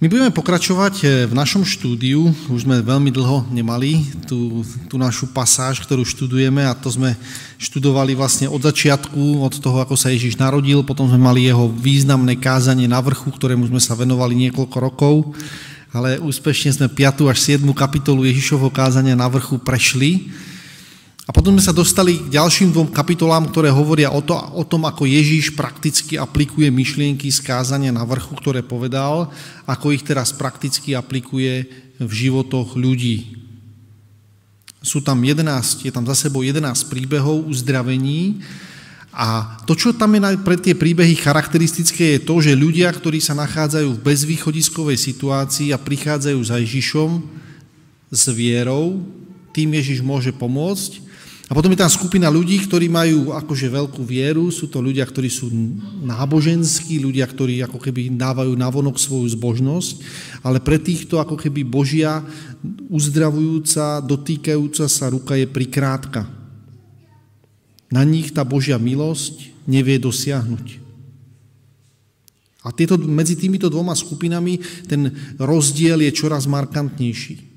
My budeme pokračovať eh, v našom štúdiu, už sme veľmi dlho nemali tú, tú našu pasáž, ktorú študujeme a to sme študovali vlastne od začiatku, od toho, ako sa Ježiš narodil, potom sme mali jeho významné kázanie na vrchu, ktorému sme sa venovali niekoľko rokov, ale úspešne sme 5. až 7. kapitolu Ježišovho kázania na vrchu prešli a potom sme sa dostali k ďalším dvom kapitolám, ktoré hovoria o, to, o tom, ako Ježíš prakticky aplikuje myšlienky skázania na vrchu, ktoré povedal, ako ich teraz prakticky aplikuje v životoch ľudí. Sú tam 11, je tam za sebou 11 príbehov uzdravení a to, čo tam je pre tie príbehy charakteristické, je to, že ľudia, ktorí sa nachádzajú v bezvýchodiskovej situácii a prichádzajú za Ježišom s vierou, tým Ježiš môže pomôcť a potom je tam skupina ľudí, ktorí majú akože veľkú vieru, sú to ľudia, ktorí sú náboženskí, ľudia, ktorí ako keby dávajú navonok svoju zbožnosť, ale pre týchto ako keby Božia uzdravujúca, dotýkajúca sa ruka je prikrátka. Na nich tá Božia milosť nevie dosiahnuť. A tieto, medzi týmito dvoma skupinami ten rozdiel je čoraz markantnejší.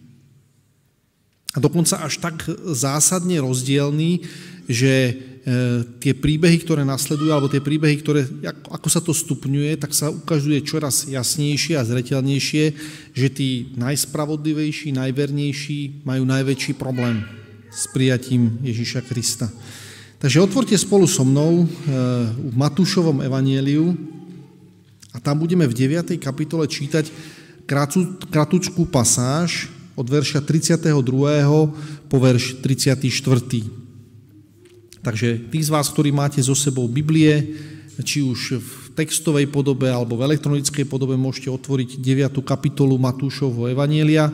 A dokonca až tak zásadne rozdielný, že e, tie príbehy, ktoré nasledujú, alebo tie príbehy, ktoré, ako sa to stupňuje, tak sa ukazuje čoraz jasnejšie a zretelnejšie, že tí najspravodlivejší, najvernejší majú najväčší problém s prijatím Ježíša Krista. Takže otvorte spolu so mnou e, v Matúšovom evanieliu a tam budeme v 9. kapitole čítať kratučkú pasáž, od verša 32. po verš 34. Takže tí z vás, ktorí máte so sebou Biblie, či už v textovej podobe alebo v elektronickej podobe, môžete otvoriť 9. kapitolu Matúšovho Evanielia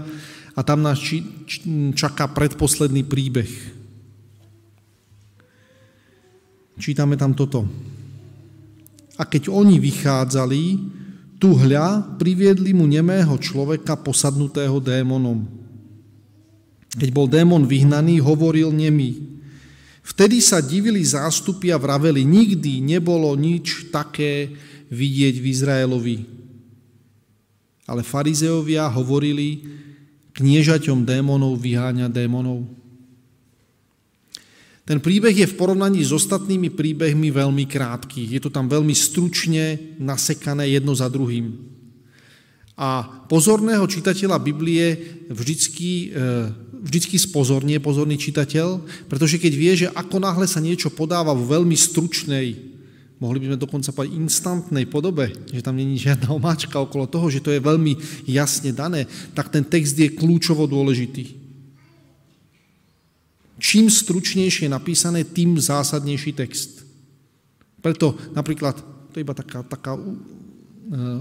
a tam nás čaká predposledný príbeh. Čítame tam toto. A keď oni vychádzali, tu hľa priviedli mu nemého človeka posadnutého démonom. Keď bol démon vyhnaný, hovoril nemý. Vtedy sa divili zástupy a vraveli, nikdy nebolo nič také vidieť v Izraelovi. Ale farizeovia hovorili, kniežaťom démonov vyháňa démonov. Ten príbeh je v porovnaní s ostatnými príbehmi veľmi krátky. Je to tam veľmi stručne nasekané jedno za druhým. A pozorného čitateľa Biblie vždycky, e, vždycky spozornie pozorný čitateľ, pretože keď vie, že ako náhle sa niečo podáva v veľmi stručnej, mohli by sme dokonca povedať instantnej podobe, že tam není žiadna omáčka okolo toho, že to je veľmi jasne dané, tak ten text je kľúčovo dôležitý. Čím stručnejšie napísané, tým zásadnejší text. Preto napríklad, to je iba taká, taká e,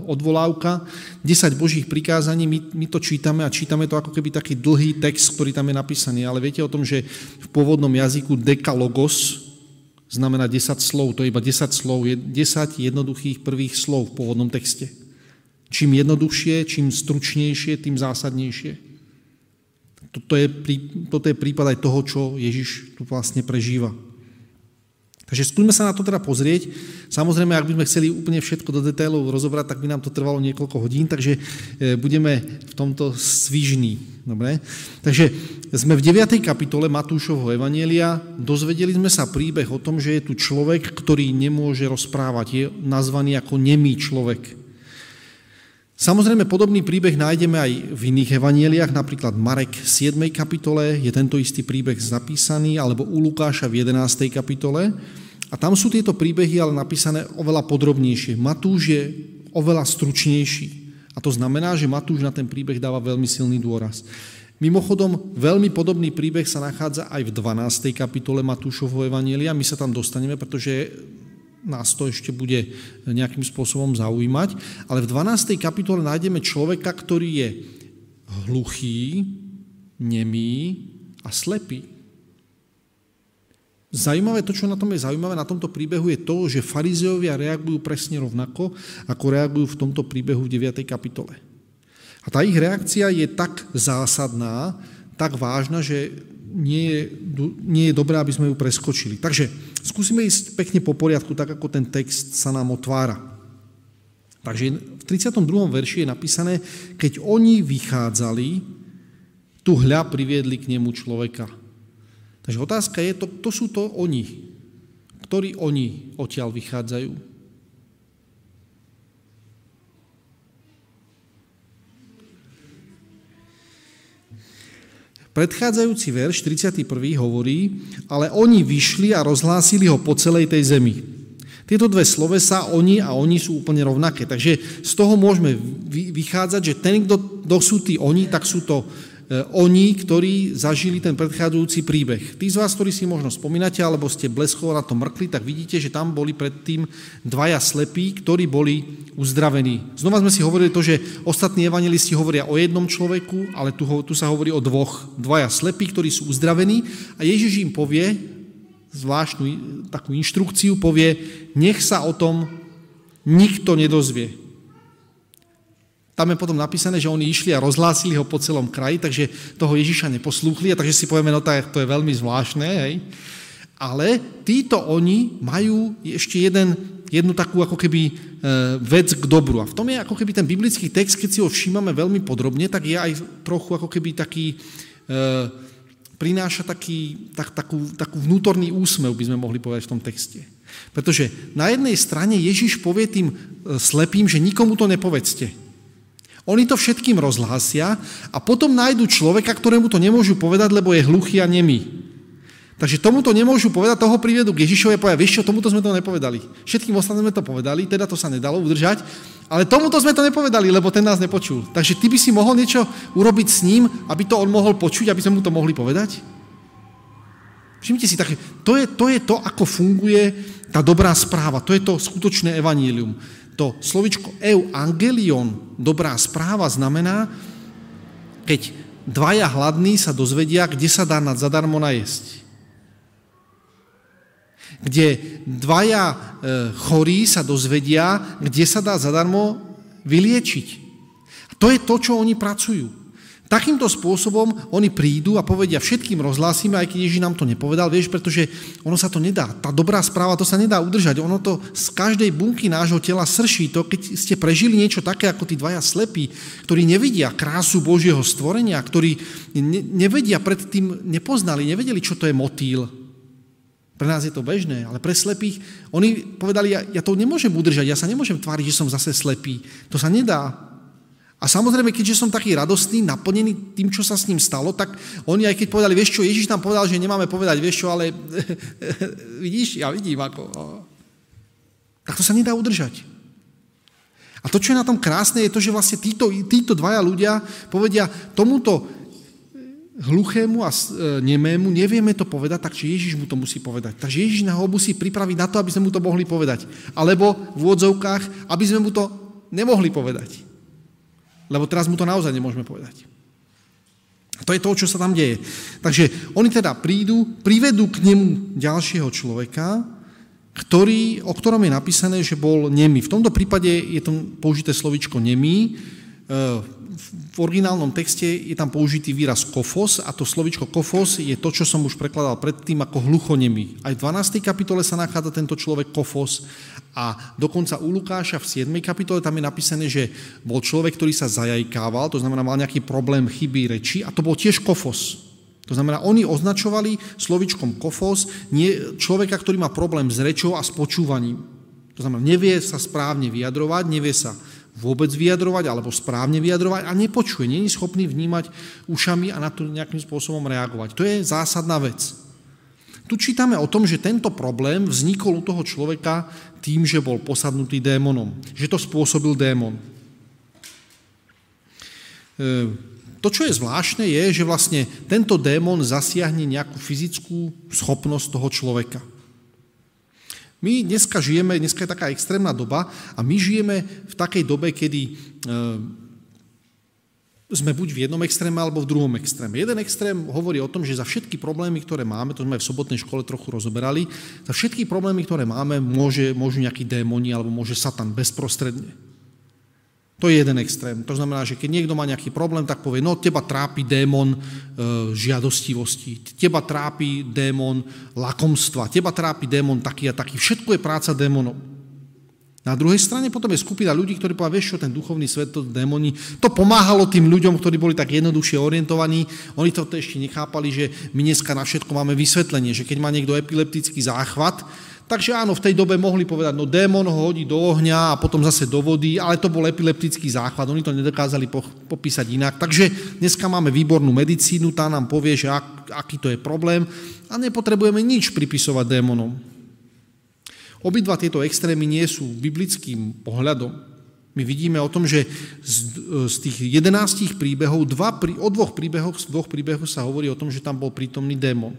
odvolávka, 10 božích prikázaní, my, my to čítame a čítame to ako keby taký dlhý text, ktorý tam je napísaný, ale viete o tom, že v pôvodnom jazyku dekalogos znamená 10 slov, to je iba 10 slov, je 10 jednoduchých prvých slov v pôvodnom texte. Čím jednoduchšie, čím stručnejšie, tým zásadnejšie. Toto je, toto je prípad aj toho, čo Ježiš tu vlastne prežíva. Takže skúsme sa na to teda pozrieť. Samozrejme, ak by sme chceli úplne všetko do detailov rozobrať, tak by nám to trvalo niekoľko hodín, takže e, budeme v tomto svížní. Dobre? Takže sme v 9. kapitole Matúšovho Evanielia, dozvedeli sme sa príbeh o tom, že je tu človek, ktorý nemôže rozprávať. Je nazvaný ako nemý človek. Samozrejme, podobný príbeh nájdeme aj v iných evanieliach, napríklad Marek v 7. kapitole je tento istý príbeh zapísaný, alebo u Lukáša v 11. kapitole. A tam sú tieto príbehy ale napísané oveľa podrobnejšie. Matúš je oveľa stručnejší. A to znamená, že Matúš na ten príbeh dáva veľmi silný dôraz. Mimochodom, veľmi podobný príbeh sa nachádza aj v 12. kapitole Matúšovho Evanielia. My sa tam dostaneme, pretože nás to ešte bude nejakým spôsobom zaujímať. Ale v 12. kapitole nájdeme človeka, ktorý je hluchý, nemý a slepý. Zajímavé, to, čo na tom je zaujímavé na tomto príbehu, je to, že farizeovia reagujú presne rovnako, ako reagujú v tomto príbehu v 9. kapitole. A tá ich reakcia je tak zásadná, tak vážna, že nie je, nie je dobré, aby sme ju preskočili. Takže skúsime ísť pekne po poriadku, tak ako ten text sa nám otvára. Takže v 32. verši je napísané, keď oni vychádzali, tu hľa priviedli k nemu človeka. Takže otázka je, to, to sú to oni. Ktorí oni odtiaľ vychádzajú? Predchádzajúci verš 31. hovorí, ale oni vyšli a rozhlásili ho po celej tej zemi. Tieto dve slovesa, oni a oni sú úplne rovnaké. Takže z toho môžeme vychádzať, že ten, kto sú tí oni, tak sú to oni, ktorí zažili ten predchádzajúci príbeh. Tí z vás, ktorí si možno spomínate, alebo ste bleskovo na to mrkli, tak vidíte, že tam boli predtým dvaja slepí, ktorí boli uzdravení. Znova sme si hovorili to, že ostatní evangelisti hovoria o jednom človeku, ale tu, tu sa hovorí o dvoch. Dvaja slepí, ktorí sú uzdravení a Ježiš im povie, zvláštnu takú inštrukciu, povie, nech sa o tom nikto nedozvie. Tam je potom napísané, že oni išli a rozhlásili ho po celom kraji, takže toho Ježiša neposlúchli, a takže si povieme, no tak to je veľmi zvláštne, hej. Ale títo oni majú ešte jeden, jednu takú ako keby e, vec k dobru. A v tom je ako keby ten biblický text, keď si ho všímame veľmi podrobne, tak je aj trochu ako keby taký, e, prináša taký, tak, takú, takú vnútorný úsmev, by sme mohli povedať v tom texte. Pretože na jednej strane Ježiš povie tým e, slepým, že nikomu to nepovedzte. Oni to všetkým rozhlásia a potom nájdu človeka, ktorému to nemôžu povedať, lebo je hluchý a nemý. Takže tomuto nemôžu povedať, toho privedú k Ježišovi a povedia, vieš čo, tomuto sme to nepovedali. Všetkým ostatným sme to povedali, teda to sa nedalo udržať, ale tomuto sme to nepovedali, lebo ten nás nepočul. Takže ty by si mohol niečo urobiť s ním, aby to on mohol počuť, aby sme mu to mohli povedať? Všimte si, tak, to, je, to je to, ako funguje tá dobrá správa, to je to skutočné evanílium. To slovičko angelion, dobrá správa, znamená, keď dvaja hladní sa dozvedia, kde sa dá zadarmo najesť. Kde dvaja e, chorí sa dozvedia, kde sa dá zadarmo vyliečiť. A to je to, čo oni pracujú. Takýmto spôsobom oni prídu a povedia, všetkým rozhlásime, aj keď Ježiš nám to nepovedal, vieš, pretože ono sa to nedá. Tá dobrá správa, to sa nedá udržať. Ono to z každej bunky nášho tela srší. To, keď ste prežili niečo také, ako tí dvaja slepí, ktorí nevidia krásu Božieho stvorenia, ktorí ne, nevedia predtým, nepoznali, nevedeli, čo to je motýl. Pre nás je to bežné, ale pre slepých, oni povedali, ja, ja to nemôžem udržať, ja sa nemôžem tváriť, že som zase slepý. To sa nedá. A samozrejme, keďže som taký radostný, naplnený tým, čo sa s ním stalo, tak oni aj keď povedali, vieš čo, Ježiš nám povedal, že nemáme povedať, vieš čo, ale vidíš, ja vidím ako... Tak to sa nedá udržať. A to, čo je na tom krásne, je to, že vlastne títo, títo dvaja ľudia povedia tomuto hluchému a e, nemému, nevieme to povedať, takže Ježiš mu to musí povedať. Takže Ježiš na ho musí pripraviť na to, aby sme mu to mohli povedať. Alebo v úvodzovkách, aby sme mu to nemohli povedať. Lebo teraz mu to naozaj nemôžeme povedať. A to je to, čo sa tam deje. Takže oni teda prídu, privedú k nemu ďalšieho človeka, ktorý, o ktorom je napísané, že bol nemý. V tomto prípade je to použité slovičko nemý. E, v originálnom texte je tam použitý výraz kofos a to slovičko kofos je to, čo som už prekladal predtým ako hluchonemý. Aj v 12. kapitole sa nachádza tento človek kofos a dokonca u Lukáša v 7. kapitole tam je napísané, že bol človek, ktorý sa zajajkával, to znamená mal nejaký problém chyby reči a to bol tiež kofos. To znamená, oni označovali slovičkom kofos nie človeka, ktorý má problém s rečou a s počúvaním. To znamená, nevie sa správne vyjadrovať, nevie sa vôbec vyjadrovať alebo správne vyjadrovať a nepočuje, není schopný vnímať ušami a na to nejakým spôsobom reagovať. To je zásadná vec. Tu čítame o tom, že tento problém vznikol u toho človeka tým, že bol posadnutý démonom, že to spôsobil démon. E, to, čo je zvláštne, je, že vlastne tento démon zasiahne nejakú fyzickú schopnosť toho človeka. My dneska žijeme, dneska je taká extrémna doba a my žijeme v takej dobe, kedy e, sme buď v jednom extréme alebo v druhom extréme. Jeden extrém hovorí o tom, že za všetky problémy, ktoré máme, to sme aj v sobotnej škole trochu rozoberali, za všetky problémy, ktoré máme, môže, môžu nejaký démoni alebo môže Satan bezprostredne. To je jeden extrém. To znamená, že keď niekto má nejaký problém, tak povie, no teba trápi démon e, žiadostivosti, teba trápi démon lakomstva, teba trápi démon taký a taký. Všetko je práca démonov. Na druhej strane potom je skupina ľudí, ktorí povedali, vieš čo, ten duchovný svet, to démoni, to pomáhalo tým ľuďom, ktorí boli tak jednoduchšie orientovaní. Oni to ešte nechápali, že my dneska na všetko máme vysvetlenie, že keď má niekto epileptický záchvat, takže áno, v tej dobe mohli povedať, no démon ho hodí do ohňa a potom zase do vody, ale to bol epileptický záchvat, oni to nedokázali popísať inak. Takže dneska máme výbornú medicínu, tá nám povie, že ak, aký to je problém a nepotrebujeme nič pripisovať démonom. Obidva tieto extrémy nie sú biblickým pohľadom. My vidíme o tom, že z, z tých jedenáctich príbehov, dva, o dvoch príbehoch, z dvoch príbehov sa hovorí o tom, že tam bol prítomný démon.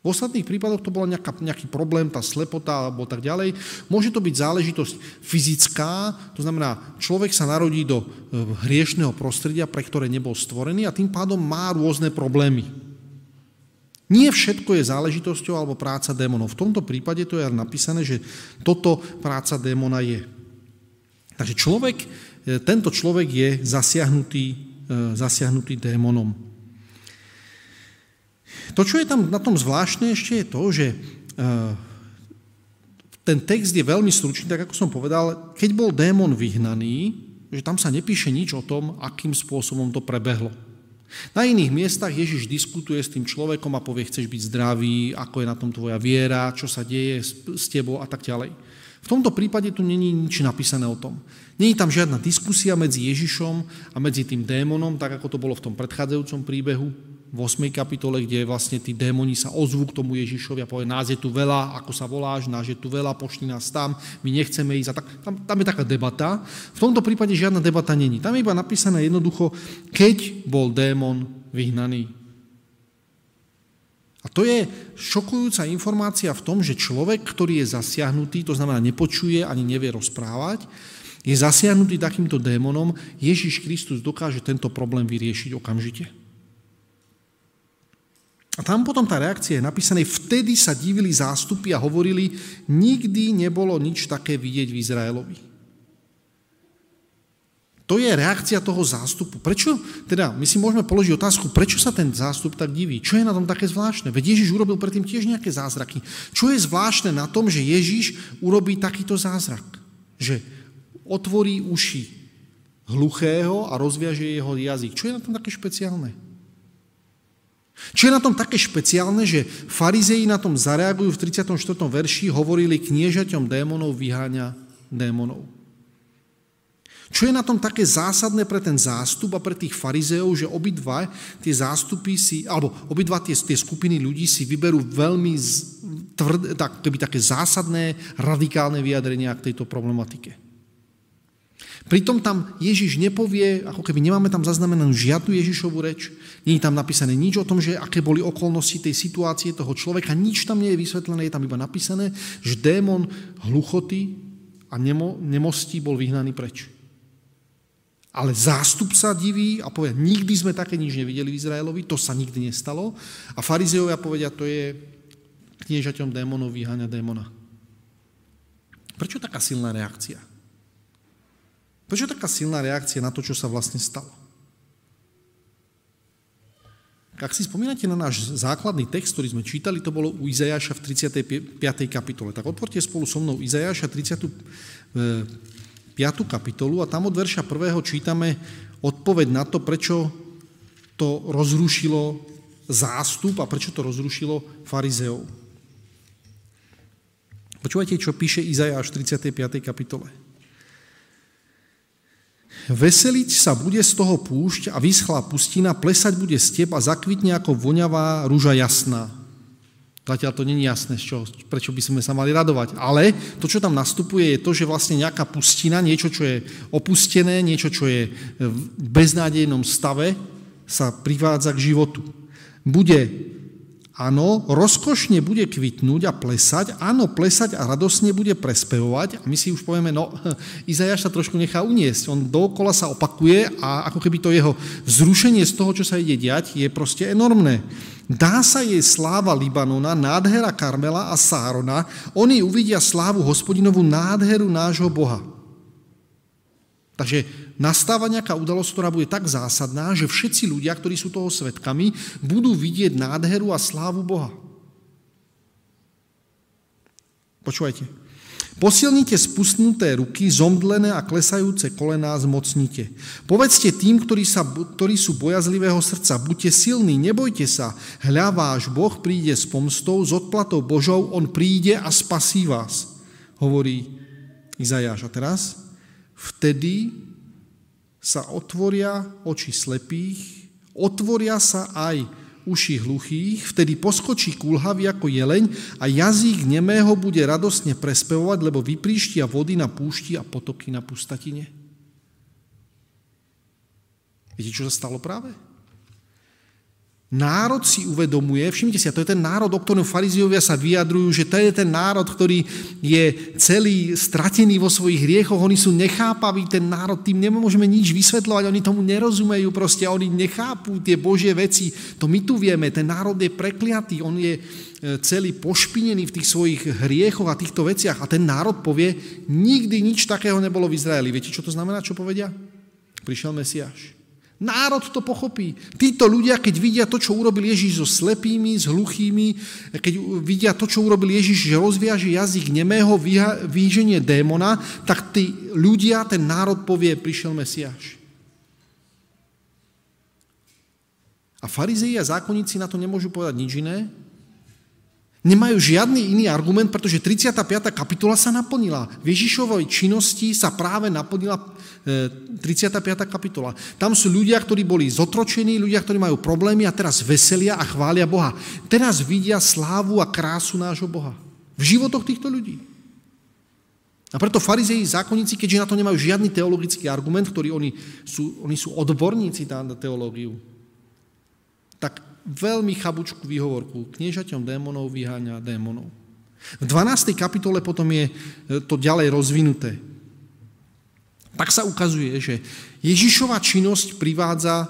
V ostatných prípadoch to nejaká, nejaký problém, tá slepota alebo tak ďalej. Môže to byť záležitosť fyzická, to znamená, človek sa narodí do e, hriešného prostredia, pre ktoré nebol stvorený a tým pádom má rôzne problémy. Nie všetko je záležitosťou alebo práca démonov. V tomto prípade to je napísané, že toto práca démona je. Takže človek, e, tento človek je zasiahnutý, e, zasiahnutý démonom. To, čo je tam na tom zvláštne ešte je to, že e, ten text je veľmi stručný, tak ako som povedal, keď bol démon vyhnaný, že tam sa nepíše nič o tom, akým spôsobom to prebehlo. Na iných miestach Ježiš diskutuje s tým človekom a povie, chceš byť zdravý, ako je na tom tvoja viera, čo sa deje s tebou a tak ďalej. V tomto prípade tu není nič napísané o tom. Není tam žiadna diskusia medzi Ježišom a medzi tým démonom, tak ako to bolo v tom predchádzajúcom príbehu, v 8. kapitole, kde vlastne tí démoni sa ozvú k tomu Ježišovi a povie, nás je tu veľa, ako sa voláš, nás je tu veľa, pošli nás tam, my nechceme ísť. A tak, tam, tam je taká debata. V tomto prípade žiadna debata není. Tam je iba napísané jednoducho, keď bol démon vyhnaný. A to je šokujúca informácia v tom, že človek, ktorý je zasiahnutý, to znamená nepočuje ani nevie rozprávať, je zasiahnutý takýmto démonom, Ježiš Kristus dokáže tento problém vyriešiť okamžite. A tam potom tá reakcia je napísané, vtedy sa divili zástupy a hovorili, nikdy nebolo nič také vidieť v Izraelovi. To je reakcia toho zástupu. Prečo, teda my si môžeme položiť otázku, prečo sa ten zástup tak diví? Čo je na tom také zvláštne? Veď Ježiš urobil predtým tiež nejaké zázraky. Čo je zvláštne na tom, že Ježiš urobí takýto zázrak? Že otvorí uši hluchého a rozviaže jeho jazyk. Čo je na tom také špeciálne? Čo je na tom také špeciálne, že farizei na tom zareagujú v 34. verši, hovorili kniežaťom démonov vyháňa démonov. Čo je na tom také zásadné pre ten zástup a pre tých farizeov, že obidva tie zástupy si, alebo obidva tie, tie skupiny ľudí si vyberú veľmi tvrd, tak, keby také zásadné, radikálne vyjadrenia k tejto problematike. Pritom tam Ježiš nepovie, ako keby nemáme tam zaznamenanú žiadnu Ježišovú reč, nie je tam napísané nič o tom, že aké boli okolnosti tej situácie toho človeka, nič tam nie je vysvetlené, je tam iba napísané, že démon hluchoty a nemo, nemostí bol vyhnaný preč. Ale zástup sa diví a povie, nikdy sme také nič nevideli v Izraelovi, to sa nikdy nestalo. A farizeovia povedia, to je kniežaťom démonov vyháňa démona. Prečo taká silná reakcia? Prečo taká silná reakcia na to, čo sa vlastne stalo? Ak si spomínate na náš základný text, ktorý sme čítali, to bolo u Izajaša v 35. kapitole. Tak otvorte spolu so mnou Izajaša 35. kapitolu a tam od verša 1. čítame odpoveď na to, prečo to rozrušilo zástup a prečo to rozrušilo farizeov. Počúvajte, čo píše Izajáš v 35. kapitole. Veseliť sa bude z toho púšť a vyschlá pustina, plesať bude step a zakvitne ako voňavá rúža jasná. Zatiaľ to není jasné, čo, prečo by sme sa mali radovať. Ale to, čo tam nastupuje, je to, že vlastne nejaká pustina, niečo, čo je opustené, niečo, čo je v beznádejnom stave, sa privádza k životu. Bude Áno, rozkošne bude kvitnúť a plesať, áno, plesať a radosne bude prespevovať. A my si už povieme, no, Izajaš sa trošku nechá uniesť. On dookola sa opakuje a ako keby to jeho vzrušenie z toho, čo sa ide diať, je proste enormné. Dá sa jej sláva Libanona, nádhera Karmela a Sárona. Oni uvidia slávu hospodinovú nádheru nášho Boha. Takže nastáva nejaká udalosť, ktorá bude tak zásadná, že všetci ľudia, ktorí sú toho svetkami, budú vidieť nádheru a slávu Boha. Počúvajte. Posilnite spustnuté ruky, zomdlené a klesajúce kolená zmocnite. Povedzte tým, ktorí, sa, ktorí sú bojazlivého srdca, buďte silní, nebojte sa. Hľa váš Boh príde s pomstou, s odplatou Božou, On príde a spasí vás, hovorí Izajáš. A teraz? Vtedy sa otvoria oči slepých, otvoria sa aj uši hluchých, vtedy poskočí kulhavý ako jeleň a jazyk nemého bude radosne prespevovať, lebo vypríštia vody na púšti a potoky na pustatine. Viete, čo sa stalo práve? Národ si uvedomuje, všimnite si, a to je ten národ, o ktorom fariziovia sa vyjadrujú, že to je ten národ, ktorý je celý stratený vo svojich hriechoch, oni sú nechápaví, ten národ, tým nemôžeme nič vysvetľovať, oni tomu nerozumejú, proste oni nechápu tie Božie veci, to my tu vieme, ten národ je prekliatý, on je e, celý pošpinený v tých svojich hriechoch a týchto veciach a ten národ povie, nikdy nič takého nebolo v Izraeli. Viete, čo to znamená, čo povedia? Prišiel Mesiáš. Národ to pochopí. Títo ľudia, keď vidia to, čo urobil Ježiš so slepými, s hluchými, keď vidia to, čo urobil Ježiš, že rozviaže jazyk nemého, výženie démona, tak tí ľudia, ten národ povie, prišiel Mesiáš. A farizei a zákonníci na to nemôžu povedať nič iné, Nemajú žiadny iný argument, pretože 35. kapitola sa naplnila. V Ježišovej činnosti sa práve naplnila 35. E, kapitola. Tam sú ľudia, ktorí boli zotročení, ľudia, ktorí majú problémy a teraz veselia a chvália Boha. Teraz vidia slávu a krásu nášho Boha. V životoch týchto ľudí. A preto farizei zákonníci, keďže na to nemajú žiadny teologický argument, ktorý oni sú, oni sú odborníci na teológiu, veľmi chabučku výhovorku. Kniežaťom démonov vyháňa démonov. V 12. kapitole potom je e, to ďalej rozvinuté. Tak sa ukazuje, že Ježišova činnosť privádza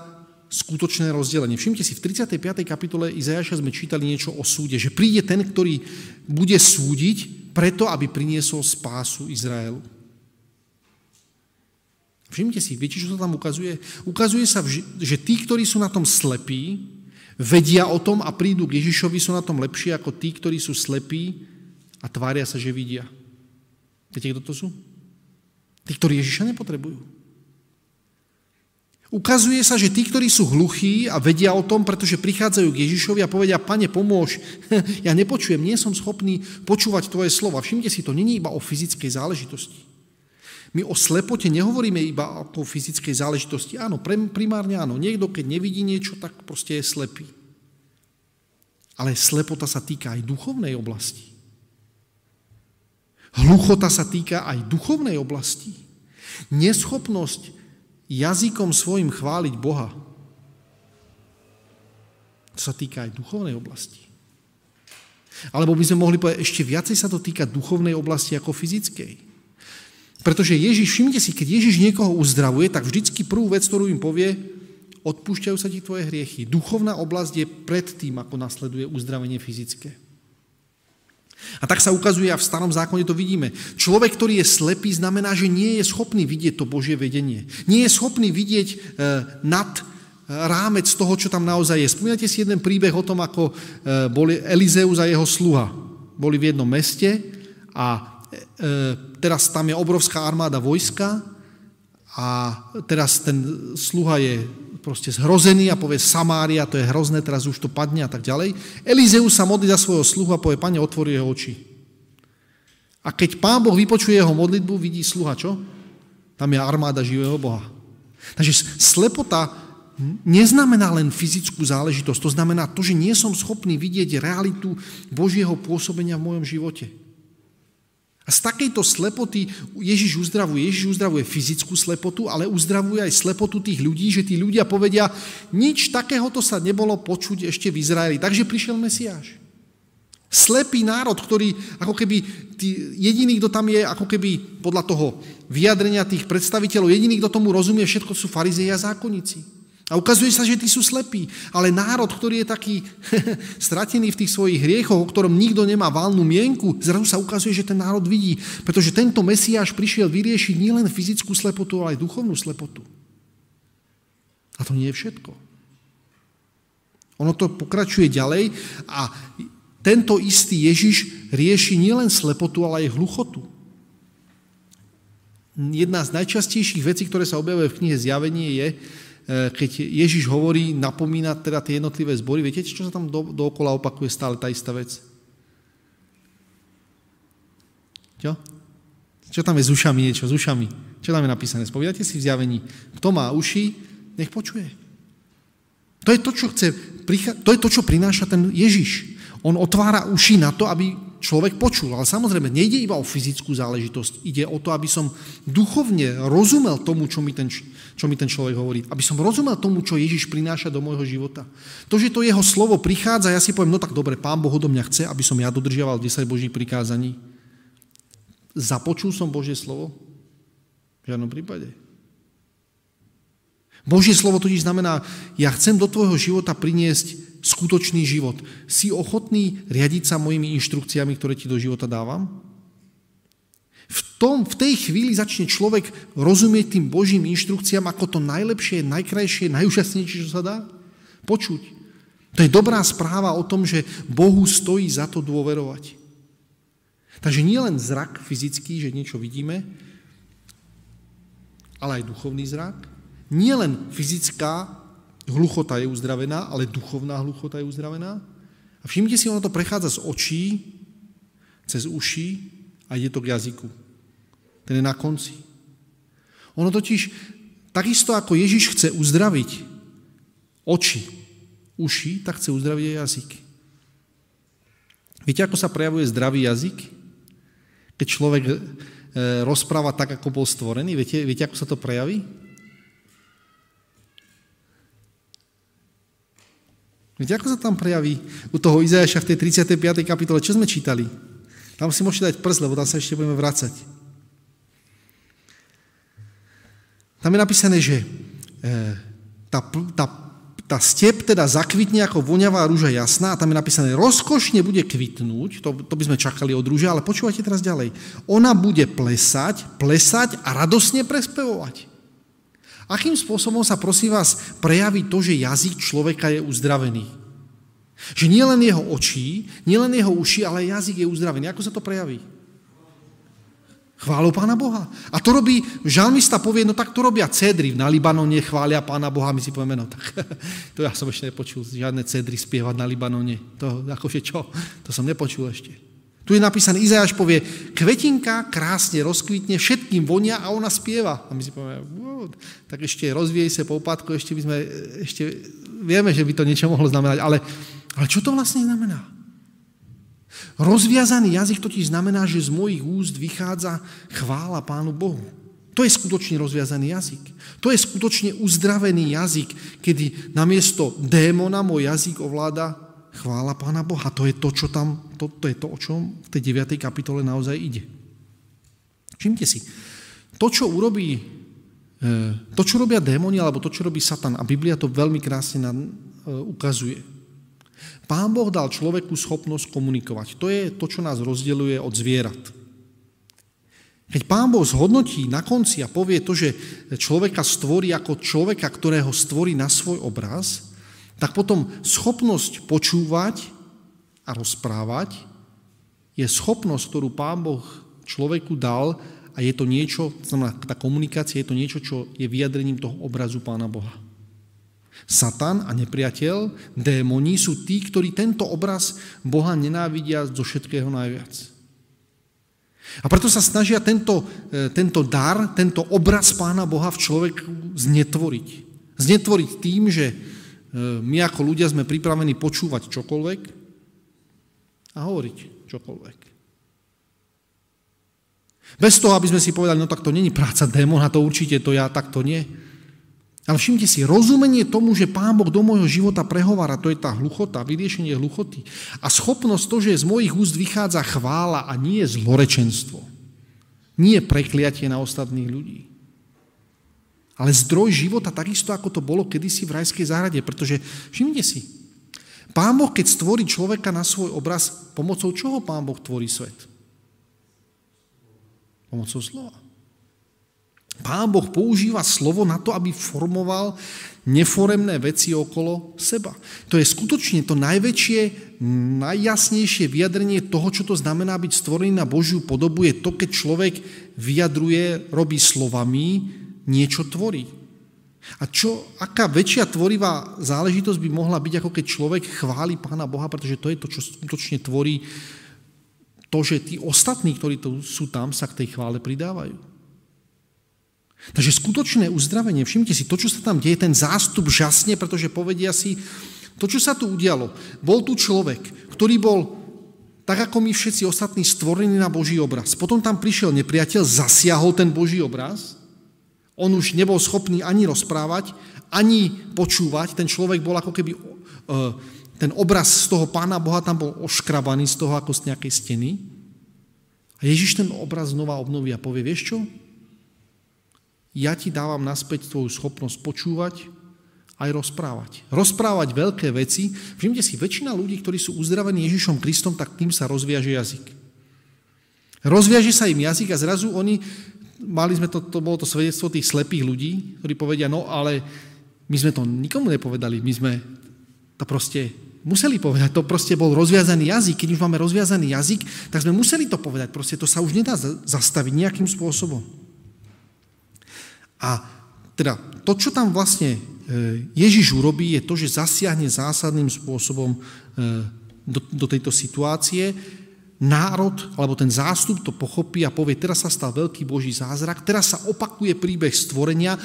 skutočné rozdelenie. Všimte si, v 35. kapitole Izajaša sme čítali niečo o súde, že príde ten, ktorý bude súdiť preto, aby priniesol spásu Izraelu. Všimte si, viete, čo sa tam ukazuje? Ukazuje sa, že tí, ktorí sú na tom slepí, vedia o tom a prídu k Ježišovi, sú na tom lepšie ako tí, ktorí sú slepí a tvária sa, že vidia. Viete, kto to sú? Tí, ktorí Ježiša nepotrebujú. Ukazuje sa, že tí, ktorí sú hluchí a vedia o tom, pretože prichádzajú k Ježišovi a povedia, pane, pomôž, ja nepočujem, nie som schopný počúvať tvoje slova. Všimte si, to není iba o fyzickej záležitosti. My o slepote nehovoríme iba o fyzickej záležitosti. Áno, primárne áno. Niekto, keď nevidí niečo, tak proste je slepý. Ale slepota sa týka aj duchovnej oblasti. Hluchota sa týka aj duchovnej oblasti. Neschopnosť jazykom svojim chváliť Boha. To sa týka aj duchovnej oblasti. Alebo by sme mohli povedať, ešte viacej sa to týka duchovnej oblasti ako fyzickej. Pretože Ježiš, všimnite si, keď Ježiš niekoho uzdravuje, tak vždycky prvú vec, ktorú im povie, odpúšťajú sa ti tvoje hriechy. Duchovná oblasť je pred tým, ako nasleduje uzdravenie fyzické. A tak sa ukazuje a v starom zákone to vidíme. Človek, ktorý je slepý, znamená, že nie je schopný vidieť to Božie vedenie. Nie je schopný vidieť e, nad e, rámec toho, čo tam naozaj je. Spomínate si jeden príbeh o tom, ako e, boli Elizeus a jeho sluha. Boli v jednom meste a teraz tam je obrovská armáda vojska a teraz ten sluha je proste zhrozený a povie Samária, to je hrozné, teraz už to padne a tak ďalej. Elizeus sa modlí za svojho sluha a povie, pane, otvorí jeho oči. A keď pán Boh vypočuje jeho modlitbu, vidí sluha čo? Tam je armáda živého Boha. Takže slepota neznamená len fyzickú záležitosť, to znamená to, že nie som schopný vidieť realitu Božieho pôsobenia v mojom živote. A z takejto slepoty Ježiš uzdravuje. Ježiš uzdravuje fyzickú slepotu, ale uzdravuje aj slepotu tých ľudí, že tí ľudia povedia, nič takéhoto sa nebolo počuť ešte v Izraeli. Takže prišiel Mesiáš. Slepý národ, ktorý ako keby, tí, jediný, kto tam je, ako keby podľa toho vyjadrenia tých predstaviteľov, jediný, kto tomu rozumie, všetko sú farizei a zákonníci. A ukazuje sa, že tí sú slepí. Ale národ, ktorý je taký stratený v tých svojich hriechoch, o ktorom nikto nemá valnú mienku, zrazu sa ukazuje, že ten národ vidí. Pretože tento Mesiáš prišiel vyriešiť nielen fyzickú slepotu, ale aj duchovnú slepotu. A to nie je všetko. Ono to pokračuje ďalej a tento istý Ježiš rieši nielen slepotu, ale aj hluchotu. jedna z najčastejších vecí, ktoré sa objavuje v knihe Zjavenie je, keď Ježiš hovorí, napomína teda tie jednotlivé zbory, viete, čo sa tam do, dookola opakuje stále tá istá vec? Čo? Čo tam je s ušami niečo, s ušami? Čo tam je napísané? Spovídate si v zjavení. Kto má uši, nech počuje. To je to, čo chce, to je to, čo prináša ten Ježiš. On otvára uši na to, aby človek počul. Ale samozrejme, nejde iba o fyzickú záležitosť. Ide o to, aby som duchovne rozumel tomu, čo mi ten, čo mi ten človek hovorí. Aby som rozumel tomu, čo Ježiš prináša do môjho života. To, že to jeho slovo prichádza, ja si poviem, no tak dobre, pán Boh odo mňa chce, aby som ja dodržiaval 10 Božích prikázaní. Započul som Božie slovo? V žiadnom prípade. Božie slovo totiž znamená, ja chcem do tvojho života priniesť skutočný život. Si ochotný riadiť sa mojimi inštrukciami, ktoré ti do života dávam? V, tom, v tej chvíli začne človek rozumieť tým Božím inštrukciám ako to najlepšie, najkrajšie, najúžasnejšie, čo sa dá počuť. To je dobrá správa o tom, že Bohu stojí za to dôverovať. Takže nie len zrak fyzický, že niečo vidíme, ale aj duchovný zrak. Nie len fyzická hluchota je uzdravená, ale duchovná hluchota je uzdravená. A všimnite si, ono to prechádza z očí, cez uši a ide to k jazyku. Ten je na konci. Ono totiž, takisto ako Ježiš chce uzdraviť oči, uši, tak chce uzdraviť aj jazyk. Viete, ako sa prejavuje zdravý jazyk? Keď človek e, rozpráva tak, ako bol stvorený, viete, viete, ako sa to prejaví? Viete, ako sa tam prejaví u toho Izajaša v tej 35. kapitole? Čo sme čítali? Tam si môžete dať prst, lebo tam sa ešte budeme vrácať. Tam je napísané, že e, tá, tá tá step teda zakvitne ako voňavá rúža jasná a tam je napísané, rozkošne bude kvitnúť, to, to by sme čakali od rúže, ale počúvajte teraz ďalej. Ona bude plesať, plesať a radosne prespevovať. Akým spôsobom sa, prosím vás, prejaví to, že jazyk človeka je uzdravený? Že nielen jeho očí, nielen jeho uši, ale jazyk je uzdravený. Ako sa to prejaví? Chválou Pána Boha. A to robí, žalmista povie, no tak to robia cedry. Na Libanone chvália Pána Boha. My si povieme, no tak to ja som ešte nepočul, žiadne cedry spievať na Libanone. To akože čo? To som nepočul ešte. Tu je napísané, Izajáš povie, kvetinka krásne rozkvitne, všetkým vonia a ona spieva. A my si povieme, tak ešte rozviej sa po úpadku, ešte by sme, ešte vieme, že by to niečo mohlo znamenať, ale, ale čo to vlastne znamená? Rozviazaný jazyk totiž znamená, že z mojich úst vychádza chvála Pánu Bohu. To je skutočne rozviazaný jazyk. To je skutočne uzdravený jazyk, kedy namiesto démona môj jazyk ovláda chvála Pána Boha. To je to, čo tam, to, to je to, o čom v tej 9. kapitole naozaj ide. Všimte si, to, čo urobí, e, to, čo robia démoni, alebo to, čo robí Satan, a Biblia to veľmi krásne nám e, ukazuje, Pán Boh dal človeku schopnosť komunikovať. To je to, čo nás rozdeľuje od zvierat. Keď pán Boh zhodnotí na konci a povie to, že človeka stvorí ako človeka, ktorého stvorí na svoj obraz, tak potom schopnosť počúvať a rozprávať je schopnosť, ktorú pán Boh človeku dal a je to niečo, znamená, tá komunikácia je to niečo, čo je vyjadrením toho obrazu pána Boha. Satan a nepriateľ, démoni sú tí, ktorí tento obraz Boha nenávidia zo všetkého najviac. A preto sa snažia tento, e, tento dar, tento obraz Pána Boha v človeku znetvoriť. Znetvoriť tým, že my ako ľudia sme pripravení počúvať čokoľvek a hovoriť čokoľvek. Bez toho, aby sme si povedali, no tak to není práca démona, to určite to ja takto nie. Ale všimte si, rozumenie tomu, že Pán Boh do môjho života prehovára, to je tá hluchota, vyriešenie hluchoty. A schopnosť to, že z mojich úst vychádza chvála a nie zlorečenstvo. Nie prekliatie na ostatných ľudí. Ale zdroj života, takisto ako to bolo kedysi v rajskej záhrade. Pretože, všimnite si, Pán Boh, keď stvorí človeka na svoj obraz, pomocou čoho Pán Boh tvorí svet? Pomocou slova. Pán Boh používa slovo na to, aby formoval neforemné veci okolo seba. To je skutočne to najväčšie, najjasnejšie vyjadrenie toho, čo to znamená byť stvorený na Božiu podobu, je to, keď človek vyjadruje, robí slovami, niečo tvorí. A čo, aká väčšia tvorivá záležitosť by mohla byť, ako keď človek chváli Pána Boha, pretože to je to, čo skutočne tvorí to, že tí ostatní, ktorí tu sú tam, sa k tej chvále pridávajú. Takže skutočné uzdravenie, všimte si, to, čo sa tam deje, ten zástup žasne, pretože povedia si, to, čo sa tu udialo, bol tu človek, ktorý bol tak ako my všetci ostatní stvorení na Boží obraz. Potom tam prišiel nepriateľ, zasiahol ten Boží obraz, on už nebol schopný ani rozprávať, ani počúvať, ten človek bol ako keby, e, ten obraz z toho Pána Boha tam bol oškrabaný z toho ako z nejakej steny. A Ježiš ten obraz znova obnoví a povie, vieš čo? ja ti dávam naspäť tvoju schopnosť počúvať aj rozprávať. Rozprávať veľké veci. Všimte si, väčšina ľudí, ktorí sú uzdravení Ježišom Kristom, tak tým sa rozviaže jazyk. Rozviaže sa im jazyk a zrazu oni, mali sme to, to bolo to svedectvo tých slepých ľudí, ktorí povedia, no ale my sme to nikomu nepovedali, my sme to proste museli povedať, to proste bol rozviazaný jazyk, keď už máme rozviazaný jazyk, tak sme museli to povedať, proste to sa už nedá zastaviť nejakým spôsobom. A teda to, čo tam vlastne e, Ježiš urobí, je to, že zasiahne zásadným spôsobom e, do, do tejto situácie. Národ, alebo ten zástup to pochopí a povie, teraz sa stal veľký Boží zázrak, teraz sa opakuje príbeh stvorenia, e,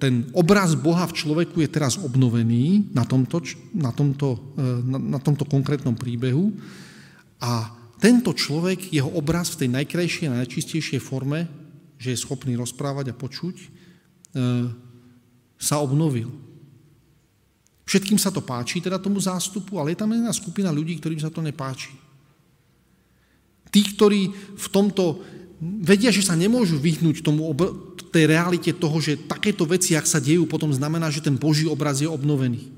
ten obraz Boha v človeku je teraz obnovený na tomto, na tomto, na, na tomto konkrétnom príbehu a tento človek, jeho obraz v tej najkrajšej a najčistejšej forme že je schopný rozprávať a počuť, e, sa obnovil. Všetkým sa to páči, teda tomu zástupu, ale je tam jedna skupina ľudí, ktorým sa to nepáči. Tí, ktorí v tomto vedia, že sa nemôžu vyhnúť tomu tej realite toho, že takéto veci, ak sa dejú, potom znamená, že ten Boží obraz je obnovený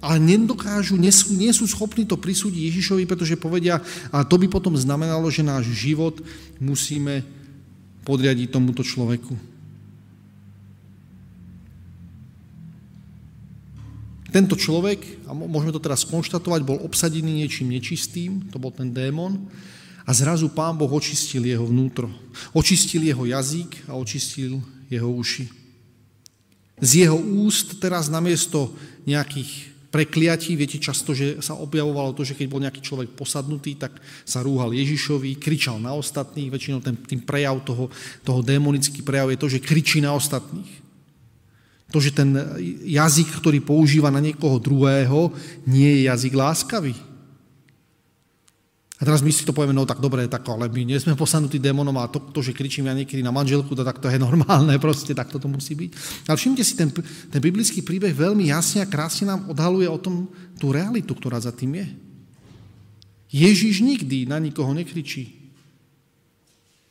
ale nedokážu, nie sú, nie sú schopní to prisúdiť Ježišovi, pretože povedia, a to by potom znamenalo, že náš život musíme podriadiť tomuto človeku. Tento človek, a môžeme to teraz skonštatovať, bol obsadený niečím nečistým, to bol ten démon, a zrazu pán Boh očistil jeho vnútro. Očistil jeho jazyk a očistil jeho uši. Z jeho úst teraz namiesto nejakých prekliatí. Viete často, že sa objavovalo to, že keď bol nejaký človek posadnutý, tak sa rúhal Ježišovi, kričal na ostatných. Väčšinou ten, tým prejav toho, toho démonický prejav je to, že kričí na ostatných. To, že ten jazyk, ktorý používa na niekoho druhého, nie je jazyk láskavý. A teraz my si to povieme, no tak dobre, tak, ale my nie sme posadnutí démonom a to, to, že kričím ja niekedy na manželku, to, tak to je normálne, proste tak to musí byť. Ale všimte si, ten, ten biblický príbeh veľmi jasne a krásne nám odhaluje o tom tú realitu, ktorá za tým je. Ježíš nikdy na nikoho nekričí,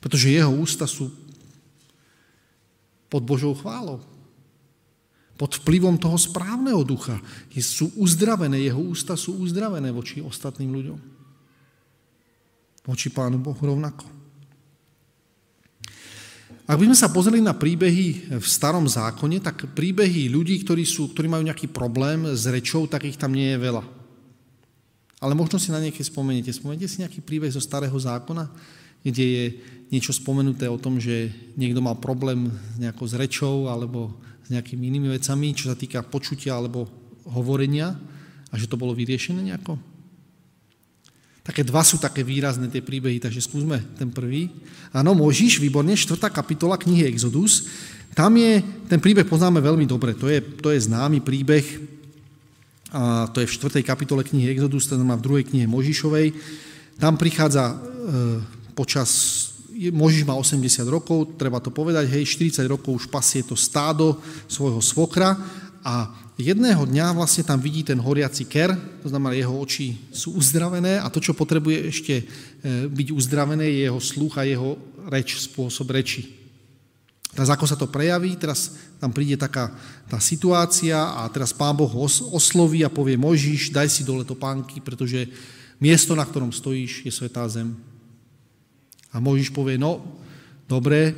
pretože jeho ústa sú pod Božou chválou. Pod vplyvom toho správneho ducha. Sú uzdravené, jeho ústa sú uzdravené voči ostatným ľuďom voči Pánu Bohu rovnako. Ak by sme sa pozreli na príbehy v starom zákone, tak príbehy ľudí, ktorí, sú, ktorí majú nejaký problém s rečou, tak ich tam nie je veľa. Ale možno si na nejaké spomeniete. Spomeniete si nejaký príbeh zo starého zákona, kde je niečo spomenuté o tom, že niekto mal problém s nejakou s rečou alebo s nejakými inými vecami, čo sa týka počutia alebo hovorenia a že to bolo vyriešené nejako? Také dva sú také výrazné tie príbehy, takže skúsme ten prvý. Áno, Možiš, výborne, 4. kapitola knihy Exodus. Tam je, ten príbeh poznáme veľmi dobre, to je, to je známy príbeh, a to je v 4. kapitole knihy Exodus, ten má v druhej knihe Možišovej. Tam prichádza e, počas, Možiš má 80 rokov, treba to povedať, hej, 40 rokov už pasie to stádo svojho svokra a jedného dňa vlastne tam vidí ten horiaci ker, to znamená, jeho oči sú uzdravené a to, čo potrebuje ešte e, byť uzdravené, je jeho sluch a jeho reč, spôsob reči. Teraz ako sa to prejaví, teraz tam príde taká tá situácia a teraz pán Boh osloví a povie Mojžiš, daj si dole topánky, pretože miesto, na ktorom stojíš, je svetá zem. A Mojžiš povie, no, dobre,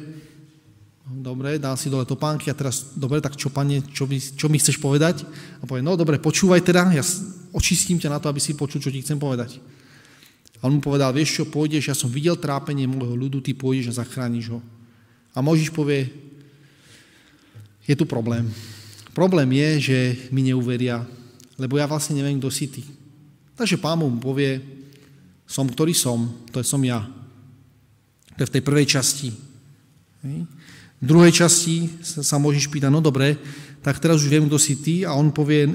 dobre, dám si dole topánky a teraz, dobre, tak čo, pane, čo, by, čo mi chceš povedať? A povie, no dobre, počúvaj teda, ja očistím ťa na to, aby si počul, čo ti chcem povedať. A on mu povedal, vieš čo, pôjdeš, ja som videl trápenie môjho ľudu, ty pôjdeš a zachrániš ho. A Možiš povie, je tu problém. Problém je, že mi neuveria, lebo ja vlastne neviem, kto si ty. Takže pán mu povie, som, ktorý som, to je som ja. To je v tej prvej časti. V druhej časti sa môžeš pýtať, no dobre, tak teraz už viem, kto si ty a on povie, e,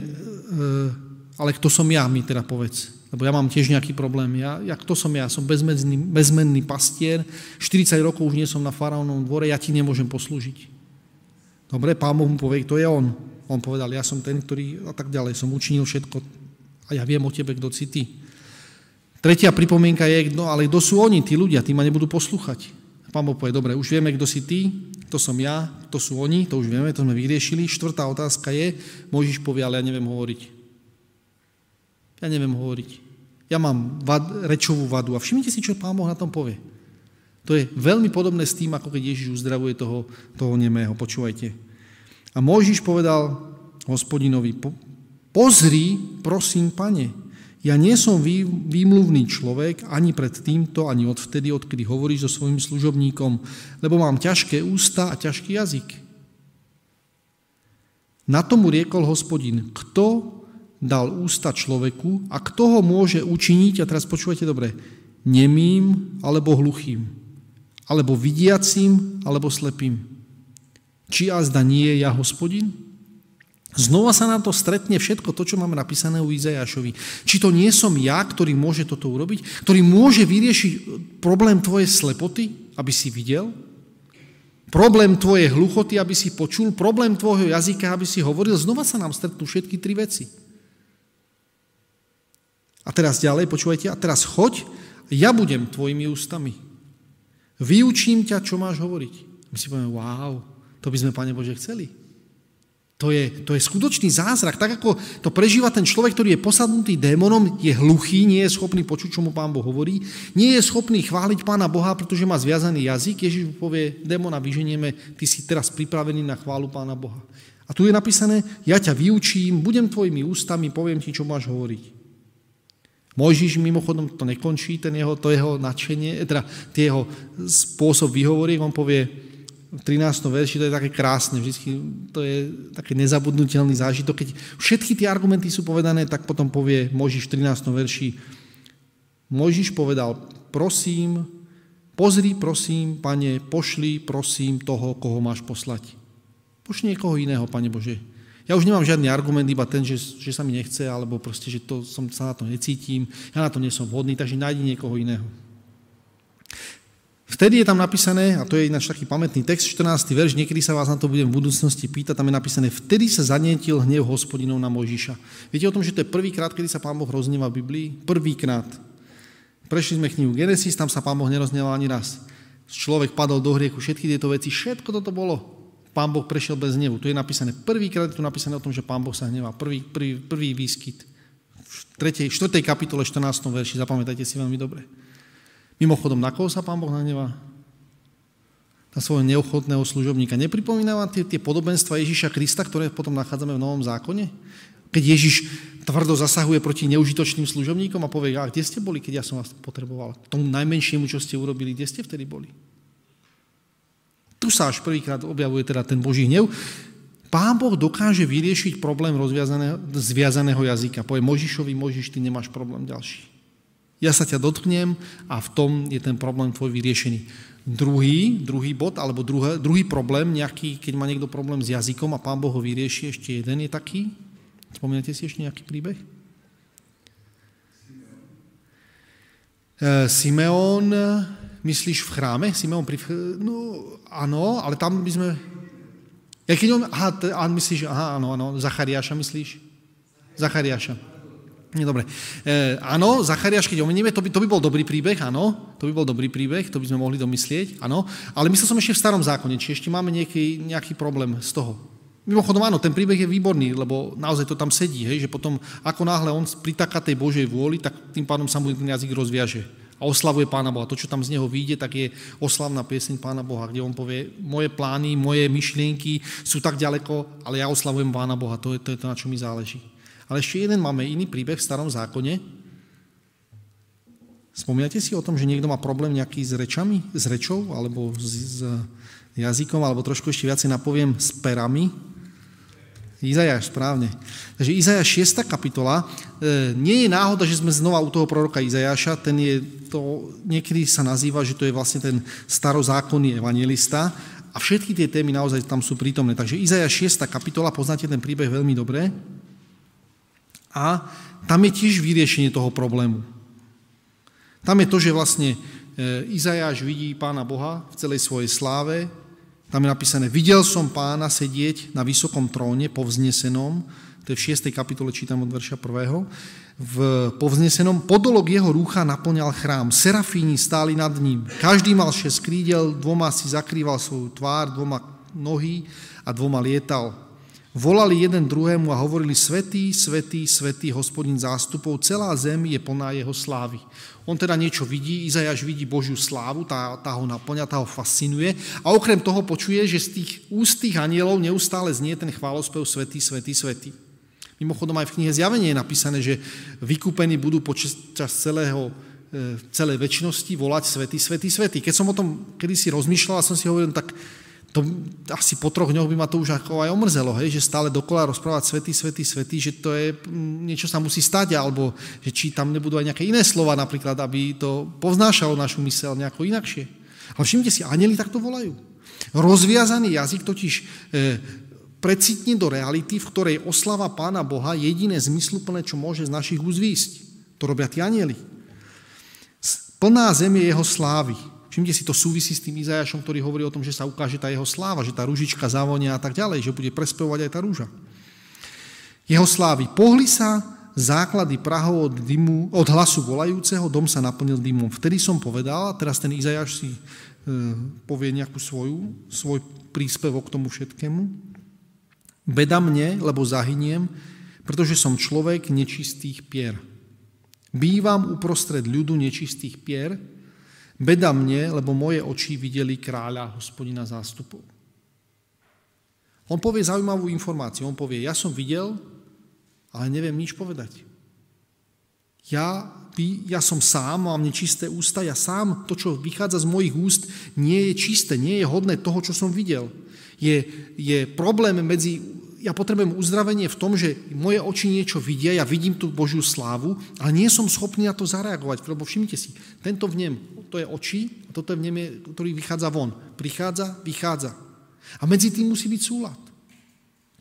ale kto som ja, mi teda povedz. Lebo ja mám tiež nejaký problém. Ja, ja kto som ja? Som bezmenný, bezmenný pastier, 40 rokov už nie som na faraónovom dvore, ja ti nemôžem poslúžiť. Dobre, pán Boh mu povie, kto je on. On povedal, ja som ten, ktorý a tak ďalej, som učinil všetko a ja viem o tebe, kto si ty. Tretia pripomienka je, no ale kto sú oni, tí ľudia, tí ma nebudú poslúchať. Pán Boh povie, dobre, už vieme, kto si ty, to som ja, to sú oni, to už vieme, to sme vyriešili. Štvrtá otázka je, Možiš povie, ale ja neviem hovoriť. Ja neviem hovoriť. Ja mám vad, rečovú vadu. A všimnite si, čo Pán Boh na tom povie. To je veľmi podobné s tým, ako keď Ježiš uzdravuje toho, toho nemého. Počúvajte. A Možiš povedal hospodinovi, pozri, prosím, pane, ja nie som vý, výmluvný človek ani pred týmto, ani odvtedy, odkedy hovoríš so svojim služobníkom, lebo mám ťažké ústa a ťažký jazyk. Na tomu riekol hospodin, kto dal ústa človeku a kto ho môže učiniť, a teraz počúvajte dobre, nemým alebo hluchým, alebo vidiacím, alebo slepým. Či azda nie je ja hospodin? Znova sa nám to stretne všetko to, čo máme napísané u Izajašovi. Či to nie som ja, ktorý môže toto urobiť, ktorý môže vyriešiť problém tvojej slepoty, aby si videl, problém tvojej hluchoty, aby si počul, problém tvojho jazyka, aby si hovoril. Znova sa nám stretnú všetky tri veci. A teraz ďalej, počúvajte, a teraz choď, ja budem tvojimi ústami. Vyučím ťa, čo máš hovoriť. My si povieme, wow, to by sme, Pane Bože, chceli. To je, to je skutočný zázrak. Tak ako to prežíva ten človek, ktorý je posadnutý démonom, je hluchý, nie je schopný počuť, čo mu pán Boh hovorí, nie je schopný chváliť pána Boha, pretože má zviazaný jazyk. Ježiš mu povie, démona vyženieme, ty si teraz pripravený na chválu pána Boha. A tu je napísané, ja ťa vyučím, budem tvojimi ústami, poviem ti, čo máš hovoriť. Mojžiš mimochodom to nekončí, ten jeho, to jeho nadšenie, teda jeho spôsob vyhovorí, on povie, 13. verši, to je také krásne, vždycky to je taký nezabudnutelný zážitok. Keď všetky tie argumenty sú povedané, tak potom povie Možiš v 13. verši, Možiš povedal, prosím, pozri, prosím, pane, pošli, prosím, toho, koho máš poslať. Pošli niekoho iného, pane Bože. Ja už nemám žiadny argument, iba ten, že, že sa mi nechce, alebo proste, že to, som, sa na to necítim, ja na to nie som vhodný, takže nájdi niekoho iného. Vtedy je tam napísané, a to je ináč taký pamätný text, 14. verš, niekedy sa vás na to budem v budúcnosti pýtať, tam je napísané, vtedy sa zanietil hnev hospodinov na Mojžiša. Viete o tom, že to je prvýkrát, kedy sa Pán Boh roznieva v Biblii? Prvýkrát. Prešli sme knihu Genesis, tam sa Pán Boh nerozneval ani raz. Človek padol do hriechu, všetky tieto veci, všetko toto bolo. Pán Boh prešiel bez hnevu. Tu je napísané, prvýkrát je tu napísané o tom, že Pán Boh sa hnevá. Prvý, prvý, prvý výskyt. V 3. 4. kapitole 14. verši, zapamätajte si veľmi dobre. Mimochodom, na koho sa pán Boh nahnevá? Na svojho neochotného služobníka. Nepripomína vám tie, tie podobenstva Ježíša Krista, ktoré potom nachádzame v Novom zákone? Keď Ježiš tvrdo zasahuje proti neužitočným služobníkom a povie, a kde ste boli, keď ja som vás potreboval? Tomu najmenšiemu, čo ste urobili, kde ste vtedy boli? Tu sa až prvýkrát objavuje teda ten Boží hnev. Pán Boh dokáže vyriešiť problém zviazaného jazyka. Povie Možišovi, Možiš, ty nemáš problém ďalší. Ja sa ťa dotknem a v tom je ten problém tvoj vyriešený. Druhý, druhý bod, alebo druhé, druhý problém, nejaký, keď má niekto problém s jazykom a pán Boh ho vyrieši, ešte jeden je taký. Spomínate si ešte nejaký príbeh? E, Simeón, myslíš v chráme? Simeón pri... No, áno, ale tam by sme... Ja keď on... Aha, t- myslíš... Aha, áno, áno, Zachariáša myslíš? Zachariáša. Dobre. E, áno, Zachariáš, keď omenieme, to by, to by bol dobrý príbeh, áno, to by bol dobrý príbeh, to by sme mohli domyslieť, áno, ale myslel som ešte v starom zákone, či ešte máme nejaký, nejaký problém z toho. Mimochodom áno, ten príbeh je výborný, lebo naozaj to tam sedí, hej, že potom ako náhle on pritaká tej Božej vôli, tak tým pádom sa mu ten jazyk rozviaže. a oslavuje Pána Boha. To, čo tam z neho vyjde, tak je oslavná pieseň Pána Boha, kde on povie, moje plány, moje myšlienky sú tak ďaleko, ale ja oslavujem Pána Boha. To je to, je to na čo mi záleží. Ale ešte jeden máme iný príbeh v starom zákone. Spomínate si o tom, že niekto má problém nejaký s rečami, s rečou, alebo s, s jazykom, alebo trošku ešte viacej napoviem s perami, Izajáš, správne. Takže Izajáš 6. kapitola. E, nie je náhoda, že sme znova u toho proroka Izajáša, ten je, to niekedy sa nazýva, že to je vlastne ten starozákonný evangelista a všetky tie témy naozaj tam sú prítomné. Takže Izajáš 6. kapitola, poznáte ten príbeh veľmi dobre. A tam je tiež vyriešenie toho problému. Tam je to, že vlastne e, Izajáš vidí Pána Boha v celej svojej sláve, tam je napísané, videl som pána sedieť na vysokom tróne povznesenom, to je v 6. kapitole, čítam od verša 1. V povznesenom podolok jeho rúcha naplňal chrám. Serafíni stáli nad ním. Každý mal šesť krídel, dvoma si zakrýval svoju tvár, dvoma nohy a dvoma lietal. Volali jeden druhému a hovorili, svetý, svetý, svetý, hospodin zástupov, celá zem je plná jeho slávy. On teda niečo vidí, Izajaš vidí Božiu slávu, tá, tá ho naplňa, tá ho fascinuje a okrem toho počuje, že z tých úst tých anielov neustále znie ten chválospev svetý, svetý, svetý. Mimochodom aj v knihe Zjavenie je napísané, že vykúpení budú počas celého, e, celej väčšnosti volať svetý, svetý, svetý. Keď som o tom kedysi rozmýšľal, som si hovoril, tak to asi po troch dňoch by ma to už ako aj omrzelo, hej, že stále dokola rozprávať svetý, svetý, svetý, že to je, mm, niečo sa musí stať, alebo že či tam nebudú aj nejaké iné slova napríklad, aby to povznášalo našu mysel nejako inakšie. Ale všimte si, anjeli takto volajú. Rozviazaný jazyk totiž e, precitne do reality, v ktorej oslava Pána Boha jediné zmysluplné, čo môže z našich úst výjsť. To robia tí anieli. Plná zem je jeho slávy. Všimte si, to súvisí s tým Izajašom, ktorý hovorí o tom, že sa ukáže tá jeho sláva, že tá ružička zavonia a tak ďalej, že bude prespevovať aj tá rúža. Jeho slávy. Pohli sa základy Prahov od, dymu, od hlasu volajúceho, dom sa naplnil dymom. Vtedy som povedal, a teraz ten Izajaš si e, povie nejakú svoju, svoj príspevok k tomu všetkému. Beda mne, lebo zahyniem, pretože som človek nečistých pier. Bývam uprostred ľudu nečistých pier, Beda mne, lebo moje oči videli kráľa, hospodina zástupov. On povie zaujímavú informáciu. On povie, ja som videl, ale neviem nič povedať. Ja, ja som sám, mám nečisté ústa, ja sám, to, čo vychádza z mojich úst, nie je čisté, nie je hodné toho, čo som videl. Je, je problém medzi ja potrebujem uzdravenie v tom, že moje oči niečo vidia, ja vidím tú Božiu slávu, ale nie som schopný na to zareagovať, lebo všimnite si, tento vnem, to je oči, a toto je vnem, ktorý vychádza von. Prichádza, vychádza. A medzi tým musí byť súlad.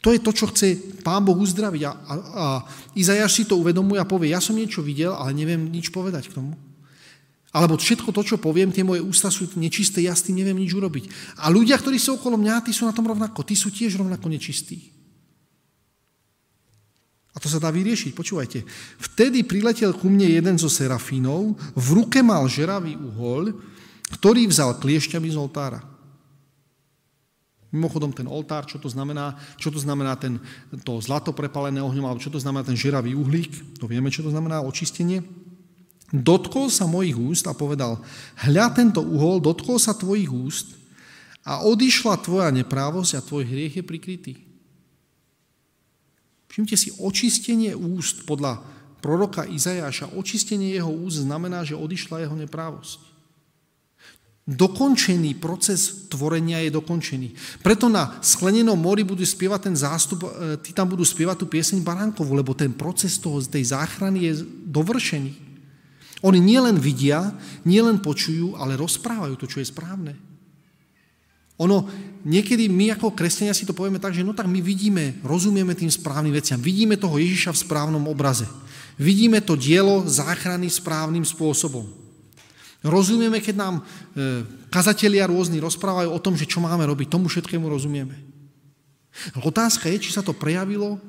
To je to, čo chce Pán Boh uzdraviť. A, a, a Izajaš si to uvedomuje a povie, ja som niečo videl, ale neviem nič povedať k tomu. Alebo všetko to, čo poviem, tie moje ústa sú nečisté, ja s tým neviem nič urobiť. A ľudia, ktorí sú okolo mňa, tí sú na tom rovnako. Tí sú tiež rovnako nečistí. A to sa dá vyriešiť, počúvajte. Vtedy priletel ku mne jeden zo serafínov, v ruke mal žeravý uhol, ktorý vzal kliešťami z oltára. Mimochodom, ten oltár, čo to znamená, čo to znamená ten, to zlato prepalené ohňom, alebo čo to znamená ten žeravý uhlík, to vieme, čo to znamená, očistenie. Dotkol sa mojich úst a povedal, hľa tento uhol, dotkol sa tvojich úst a odišla tvoja neprávosť a tvoj hriech je prikrytý. Všimte si, očistenie úst podľa proroka Izajáša, očistenie jeho úst znamená, že odišla jeho neprávosť. Dokončený proces tvorenia je dokončený. Preto na sklenenom mori budú spievať ten zástup, e, tí tam budú spievať tú pieseň Baránkovu, lebo ten proces toho, tej záchrany je dovršený. Oni nielen vidia, nielen počujú, ale rozprávajú to, čo je správne. Ono, niekedy my ako kresťania si to povieme tak, že no tak my vidíme, rozumieme tým správnym veciam, vidíme toho Ježiša v správnom obraze. Vidíme to dielo záchrany správnym spôsobom. Rozumieme, keď nám e, kazatelia rôzni rozprávajú o tom, že čo máme robiť, tomu všetkému rozumieme. Otázka je, či sa to prejavilo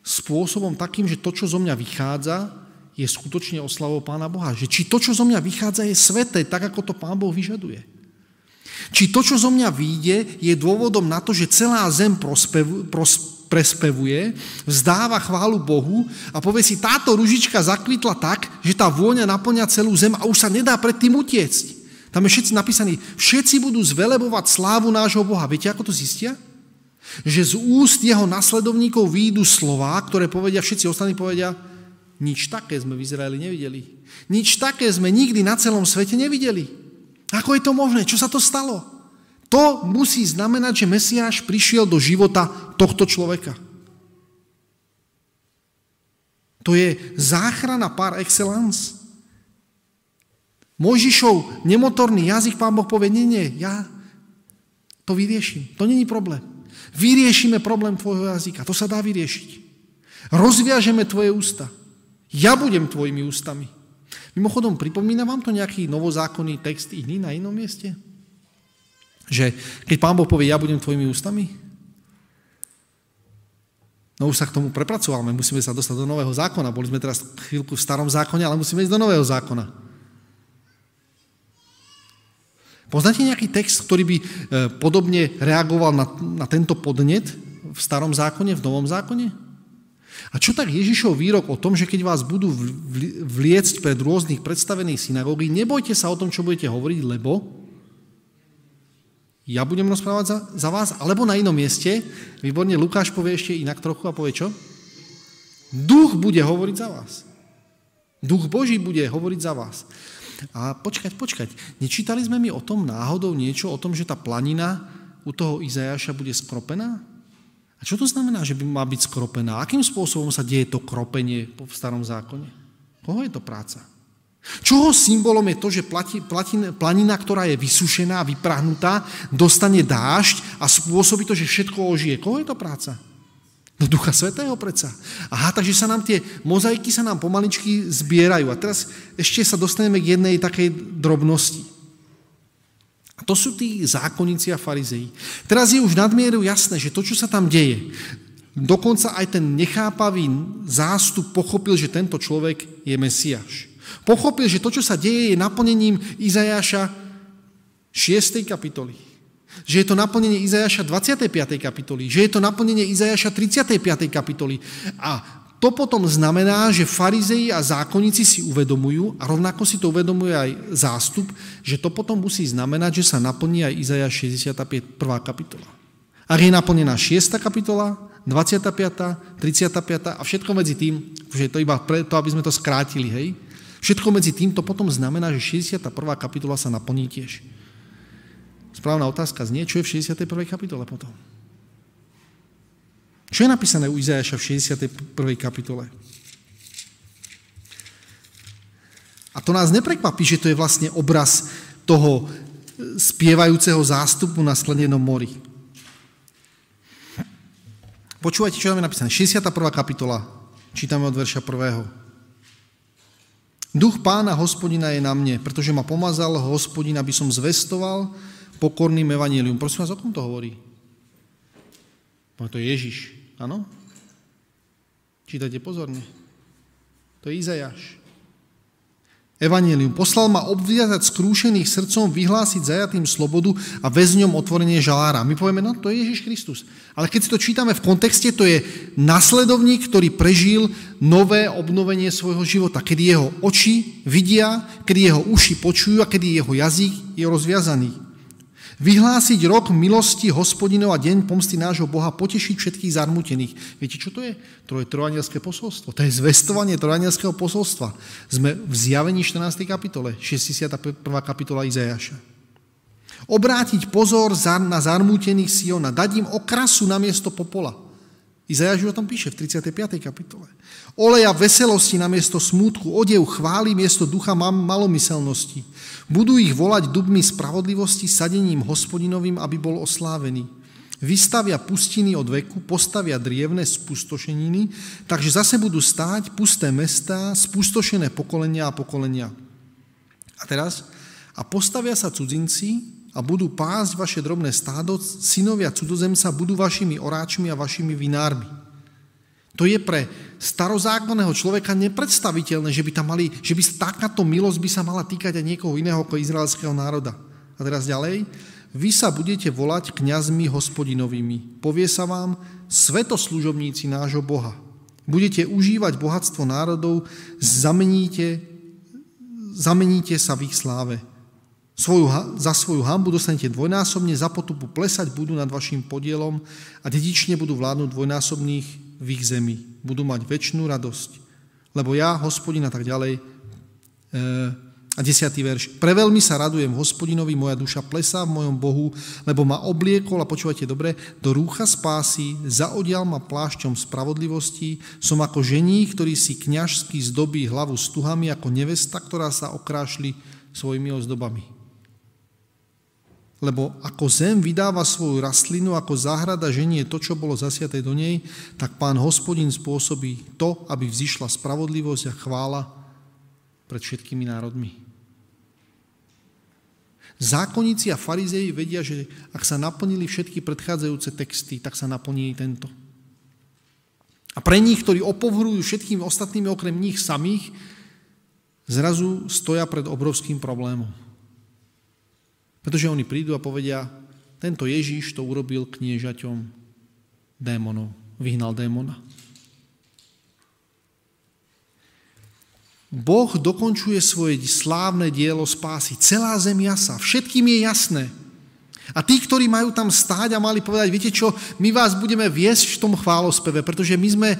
spôsobom takým, že to, čo zo mňa vychádza, je skutočne oslavou Pána Boha. Že či to, čo zo mňa vychádza, je sveté, tak ako to Pán Boh vyžaduje. Či to, čo zo mňa vyjde, je dôvodom na to, že celá zem prospev, pros, prespevuje, vzdáva chválu Bohu a povie si, táto ružička zakvitla tak, že tá vôňa naplňa celú zem a už sa nedá pred tým utiecť. Tam je všetci napísaní, všetci budú zvelebovať slávu nášho Boha. Viete, ako to zistia? Že z úst jeho nasledovníkov výjdu slová, ktoré povedia, všetci ostatní povedia, nič také sme v Izraeli nevideli. Nič také sme nikdy na celom svete nevideli. Ako je to možné? Čo sa to stalo? To musí znamenať, že Mesiáš prišiel do života tohto človeka. To je záchrana par excellence. Mojžišov nemotorný jazyk, pán Boh povie, nie, nie, ja to vyrieším. To není problém. Vyriešime problém tvojho jazyka. To sa dá vyriešiť. Rozviažeme tvoje ústa. Ja budem tvojimi ústami. Mimochodom, pripomína vám to nejaký novozákonný text iný na inom mieste? Že keď Pán Boh povie, ja budem tvojimi ústami, no už sa k tomu prepracovávame, musíme sa dostať do nového zákona. Boli sme teraz chvíľku v starom zákone, ale musíme ísť do nového zákona. Poznáte nejaký text, ktorý by e, podobne reagoval na, na tento podnet v starom zákone, v novom zákone? A čo tak Ježišov výrok o tom, že keď vás budú vliecť pred rôznych predstavených synagógy, nebojte sa o tom, čo budete hovoriť, lebo ja budem rozprávať za, za vás, alebo na inom mieste, výborne Lukáš povie ešte inak trochu a povie čo? Duch bude hovoriť za vás. Duch Boží bude hovoriť za vás. A počkať, počkať, nečítali sme mi o tom náhodou niečo, o tom, že tá planina u toho Izajaša bude skropená? A čo to znamená, že by má byť skropená? Akým spôsobom sa deje to kropenie v starom zákone? Koho je to práca? Čoho symbolom je to, že plati, platin, planina, ktorá je vysušená, vyprahnutá, dostane dážď a spôsobí to, že všetko ožije. Koho je to práca? Do Ducha Svetého predsa. Aha, takže sa nám tie mozaiky sa nám pomaličky zbierajú. A teraz ešte sa dostaneme k jednej takej drobnosti. A to sú tí zákonníci a farizei. Teraz je už nadmieru jasné, že to, čo sa tam deje, dokonca aj ten nechápavý zástup pochopil, že tento človek je Mesiáš. Pochopil, že to, čo sa deje, je naplnením Izajaša 6. kapitoly. Že je to naplnenie Izajaša 25. kapitoly. Že je to naplnenie Izajaša 35. kapitoly. A to potom znamená, že farizei a zákonníci si uvedomujú, a rovnako si to uvedomuje aj zástup, že to potom musí znamenať, že sa naplní aj Izajaš 65. kapitola. Ak je naplnená 6. kapitola, 25., 35. a všetko medzi tým, že je to iba preto, aby sme to skrátili, hej, Všetko medzi týmto potom znamená, že 61. kapitola sa naplní tiež. Správna otázka znie, čo je v 61. kapitole potom? Čo je napísané u Izajaša v 61. kapitole? A to nás neprekvapí, že to je vlastne obraz toho spievajúceho zástupu na sklenenom mori. Počúvajte, čo tam je napísané. 61. kapitola, čítame od verša 1. Duch pána hospodina je na mne, pretože ma pomazal hospodin, aby som zvestoval pokorným evanílium. Prosím vás, o kom to hovorí? To je Ježiš, áno? Čítajte pozorne. To je Izajáš. Evangelium. Poslal ma obviazať skrúšených srdcom, vyhlásiť zajatým slobodu a väzňom otvorenie žalára. My povieme, no to je Ježiš Kristus. Ale keď si to čítame v kontexte, to je nasledovník, ktorý prežil nové obnovenie svojho života, kedy jeho oči vidia, kedy jeho uši počujú a kedy jeho jazyk je rozviazaný. Vyhlásiť rok milosti hospodinov a deň pomsty nášho Boha, potešiť všetkých zarmutených. Viete, čo to je? To je trojanielské posolstvo. To je zvestovanie trojanielského posolstva. Sme v zjavení 14. kapitole, 61. kapitola Izajaša. Obrátiť pozor na zarmútených Siona, dať im okrasu na miesto popola. Izajaš o tom píše v 35. kapitole. Oleja veselosti na miesto smútku, odev chváli miesto ducha malomyselnosti. Budú ich volať dubmi spravodlivosti sadením hospodinovým, aby bol oslávený. Vystavia pustiny od veku, postavia drievne spustošeniny, takže zase budú stáť pusté mestá, spustošené pokolenia a pokolenia. A teraz, a postavia sa cudzinci a budú pásť vaše drobné stádo, synovia cudzozemca budú vašimi oráčmi a vašimi vinármi. To je pre starozákonného človeka nepredstaviteľné, že by, tam mali, že by takáto milosť by sa mala týkať aj niekoho iného ako izraelského národa. A teraz ďalej. vy sa budete volať kňazmi hospodinovými. Povie sa vám svetoslužobníci nášho Boha. Budete užívať bohatstvo národov, zameníte, zameníte sa v ich sláve. Svoju, za svoju hambu dostanete dvojnásobne, za potupu plesať budú nad vašim podielom a dedične budú vládnuť dvojnásobných v ich zemi. Budú mať väčšinu radosť. Lebo ja, hospodin a tak ďalej, e, a desiatý verš. Preveľmi sa radujem hospodinovi, moja duša plesá v mojom Bohu, lebo ma obliekol, a počúvajte dobre, do rúcha spásy, zaodial ma plášťom spravodlivosti, som ako žení, ktorý si kňažsky zdobí hlavu stuhami, ako nevesta, ktorá sa okrášli svojimi ozdobami. Lebo ako zem vydáva svoju rastlinu, ako záhrada ženie to, čo bolo zasiaté do nej, tak pán hospodin spôsobí to, aby vzýšla spravodlivosť a chvála pred všetkými národmi. Zákonníci a farizei vedia, že ak sa naplnili všetky predchádzajúce texty, tak sa naplní tento. A pre nich, ktorí opovrhujú všetkými ostatnými okrem nich samých, zrazu stoja pred obrovským problémom. Pretože oni prídu a povedia, tento Ježíš to urobil kniežaťom démonov, vyhnal démona. Boh dokončuje svoje slávne dielo spásy. Celá zem jasa. Všetkým je jasné. A tí, ktorí majú tam stáť a mali povedať, viete čo, my vás budeme viesť v tom chválospeve, pretože my sme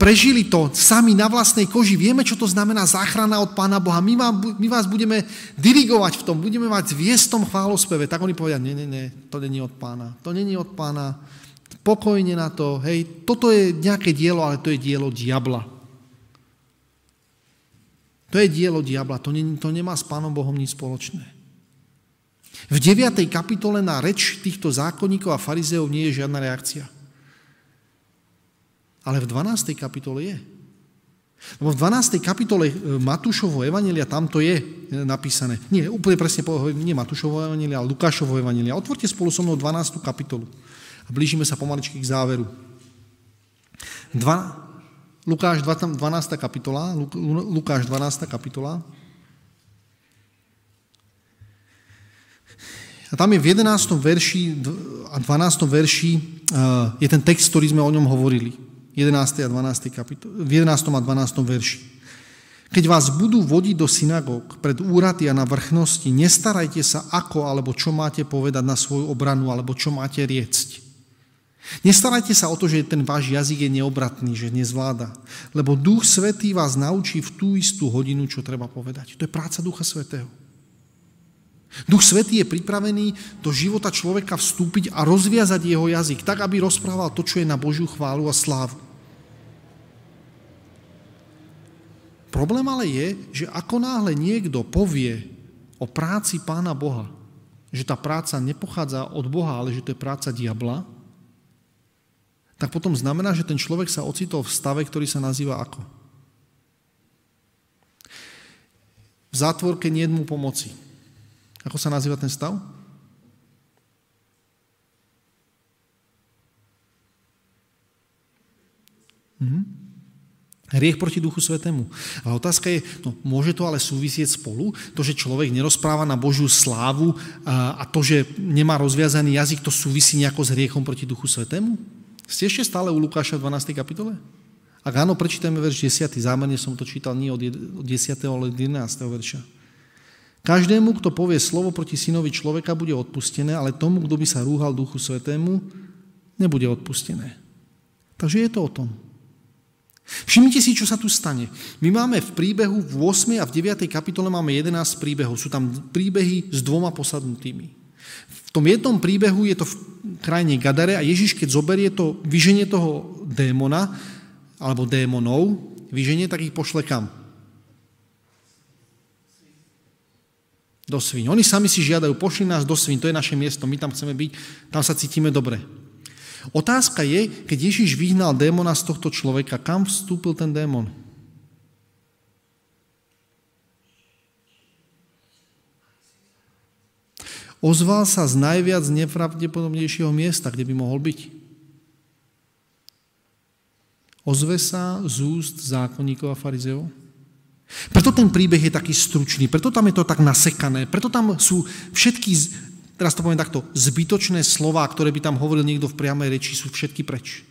prežili to sami na vlastnej koži, vieme, čo to znamená záchrana od Pána Boha, my, vám, my vás budeme dirigovať v tom, budeme vás viesť v tom chválospeve. Tak oni povedia, nie, nie, nie, to není od Pána, to není od Pána, pokojne na to, hej, toto je nejaké dielo, ale to je dielo diabla. To je dielo diabla, to, ne, to nemá s Pánom Bohom nič spoločné. V 9. kapitole na reč týchto zákonníkov a farizeov nie je žiadna reakcia. Ale v 12. kapitole je. Lebo v 12. kapitole e, Matúšovo evanelia, tam to je e, napísané. Nie, úplne presne, nie Matúšovo evanelia, ale Lukášovo evanelia. Otvorte spolu so mnou 12. kapitolu a blížime sa pomaličky k záveru. Dva, Lukáš 12. kapitola, Lukáš 12. kapitola. A tam je v 11. verši a 12. verši je ten text, ktorý sme o ňom hovorili. 11. a 12. kapitol, v 11. a 12. verši. Keď vás budú vodiť do synagóg pred úrady a na vrchnosti, nestarajte sa, ako alebo čo máte povedať na svoju obranu, alebo čo máte riecť. Nestarajte sa o to, že ten váš jazyk je neobratný, že nezvláda. Lebo Duch Svetý vás naučí v tú istú hodinu, čo treba povedať. To je práca Ducha Svetého. Duch Svetý je pripravený do života človeka vstúpiť a rozviazať jeho jazyk, tak, aby rozprával to, čo je na Božiu chválu a slávu. Problém ale je, že ako náhle niekto povie o práci Pána Boha, že tá práca nepochádza od Boha, ale že to je práca diabla, tak potom znamená, že ten človek sa ocitol v stave, ktorý sa nazýva ako? V zátvorke nie mu pomoci. Ako sa nazýva ten stav? Mhm. Hriech proti Duchu Svetému. A otázka je, no môže to ale súvisieť spolu? To, že človek nerozpráva na Božiu slávu a, a to, že nemá rozviazaný jazyk, to súvisí nejako s hriechom proti Duchu Svetému? Ste ešte stále u Lukáša v 12. kapitole? Ak áno, prečítajme verš 10. Zámerne som to čítal nie od 10. ale od 11. verša. Každému, kto povie slovo proti synovi človeka, bude odpustené, ale tomu, kto by sa rúhal Duchu Svetému, nebude odpustené. Takže je to o tom. Všimnite si, čo sa tu stane. My máme v príbehu v 8. a v 9. kapitole máme 11 príbehov. Sú tam príbehy s dvoma posadnutými. V tom jednom príbehu je to v krajine Gadare a Ježiš, keď zoberie to, vyženie toho démona, alebo démonov, vyženie, tak ich pošle kam? Do svíň. Oni sami si žiadajú, pošli nás do svíň, to je naše miesto, my tam chceme byť, tam sa cítime dobre. Otázka je, keď Ježiš vyhnal démona z tohto človeka, kam vstúpil ten démon? Ozval sa z najviac nepravdepodobnejšieho miesta, kde by mohol byť. Ozve sa z úst zákonníkov a farizeov. Preto ten príbeh je taký stručný, preto tam je to tak nasekané, preto tam sú všetky teraz to poviem takto, zbytočné slova, ktoré by tam hovoril niekto v priamej reči, sú všetky preč.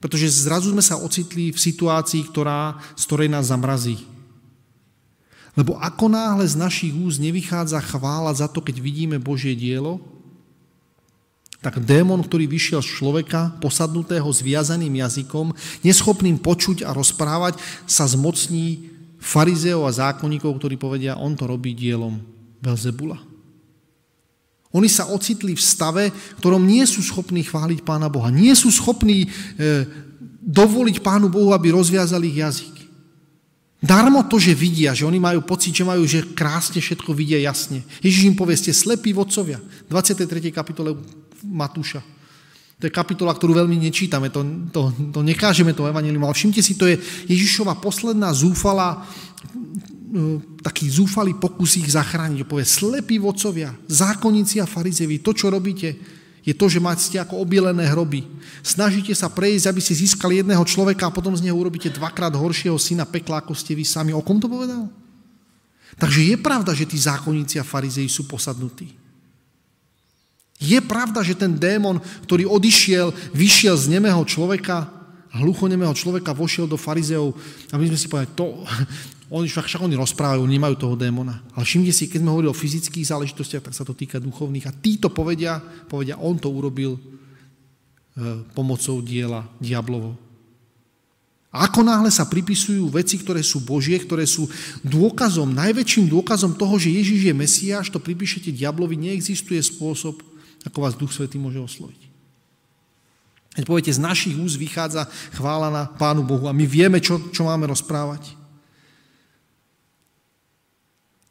Pretože zrazu sme sa ocitli v situácii, ktorá, z ktorej nás zamrazí. Lebo ako náhle z našich úst nevychádza chvála za to, keď vidíme Božie dielo, tak démon, ktorý vyšiel z človeka, posadnutého zviazaným jazykom, neschopným počuť a rozprávať, sa zmocní farizeov a zákonníkov, ktorí povedia, on to robí dielom Belzebula. Oni sa ocitli v stave, ktorom nie sú schopní chváliť Pána Boha. Nie sú schopní e, dovoliť Pánu Bohu, aby rozviazali ich jazyk. Darmo to, že vidia, že oni majú pocit, že majú, že krásne všetko vidia jasne. Ježiš im povie, ste slepí vodcovia. 23. kapitole Matúša. To je kapitola, ktorú veľmi nečítame, to, to, to nekážeme to evanilium, ale všimte si, to je Ježišova posledná zúfala, e, taký zúfalý pokus ich zachrániť. Povie, slepí vodcovia, zákonníci a farizevi, to, čo robíte, je to, že máte ako obielené hroby. Snažíte sa prejsť, aby ste získali jedného človeka a potom z neho urobíte dvakrát horšieho syna pekla, ako ste vy sami. O kom to povedal? Takže je pravda, že tí zákonníci a farizei sú posadnutí. Je pravda, že ten démon, ktorý odišiel, vyšiel z nemého človeka, hluchonemého človeka, vošiel do farizeov a my sme si povedali, to, oni, však, však oni rozprávajú, nemajú toho démona. Ale všimte si, keď sme hovorili o fyzických záležitostiach, tak sa to týka duchovných. A títo povedia, povedia, on to urobil e, pomocou diela diablovo. A ako náhle sa pripisujú veci, ktoré sú Božie, ktoré sú dôkazom, najväčším dôkazom toho, že Ježiš je Mesiáš, to pripíšete diablovi, neexistuje spôsob, ako vás Duch Svetý môže osloviť. Keď poviete, z našich úst vychádza chvála na Pánu Bohu a my vieme, čo, čo máme rozprávať.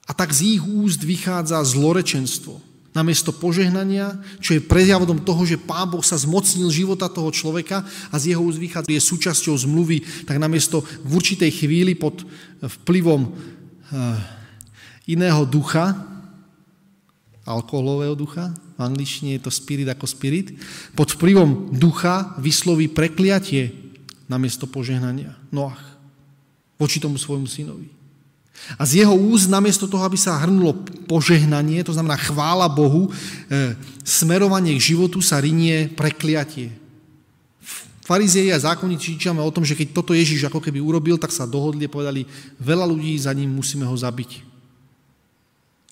A tak z ich úst vychádza zlorečenstvo. Namiesto požehnania, čo je prejavom toho, že Pán Boh sa zmocnil života toho človeka a z jeho úst vychádza, je súčasťou zmluvy, tak namiesto v určitej chvíli pod vplyvom eh, iného ducha, alkoholového ducha, v angličtine je to spirit ako spirit, pod vplyvom ducha vysloví prekliatie namiesto požehnania. Noach. Voči tomu svojmu synovi. A z jeho úst, namiesto toho, aby sa hrnulo požehnanie, to znamená chvála Bohu, e, smerovanie k životu sa rinie prekliatie. Farizei a zákonníci čítame o tom, že keď toto Ježiš ako keby urobil, tak sa dohodli a povedali, veľa ľudí za ním musíme ho zabiť.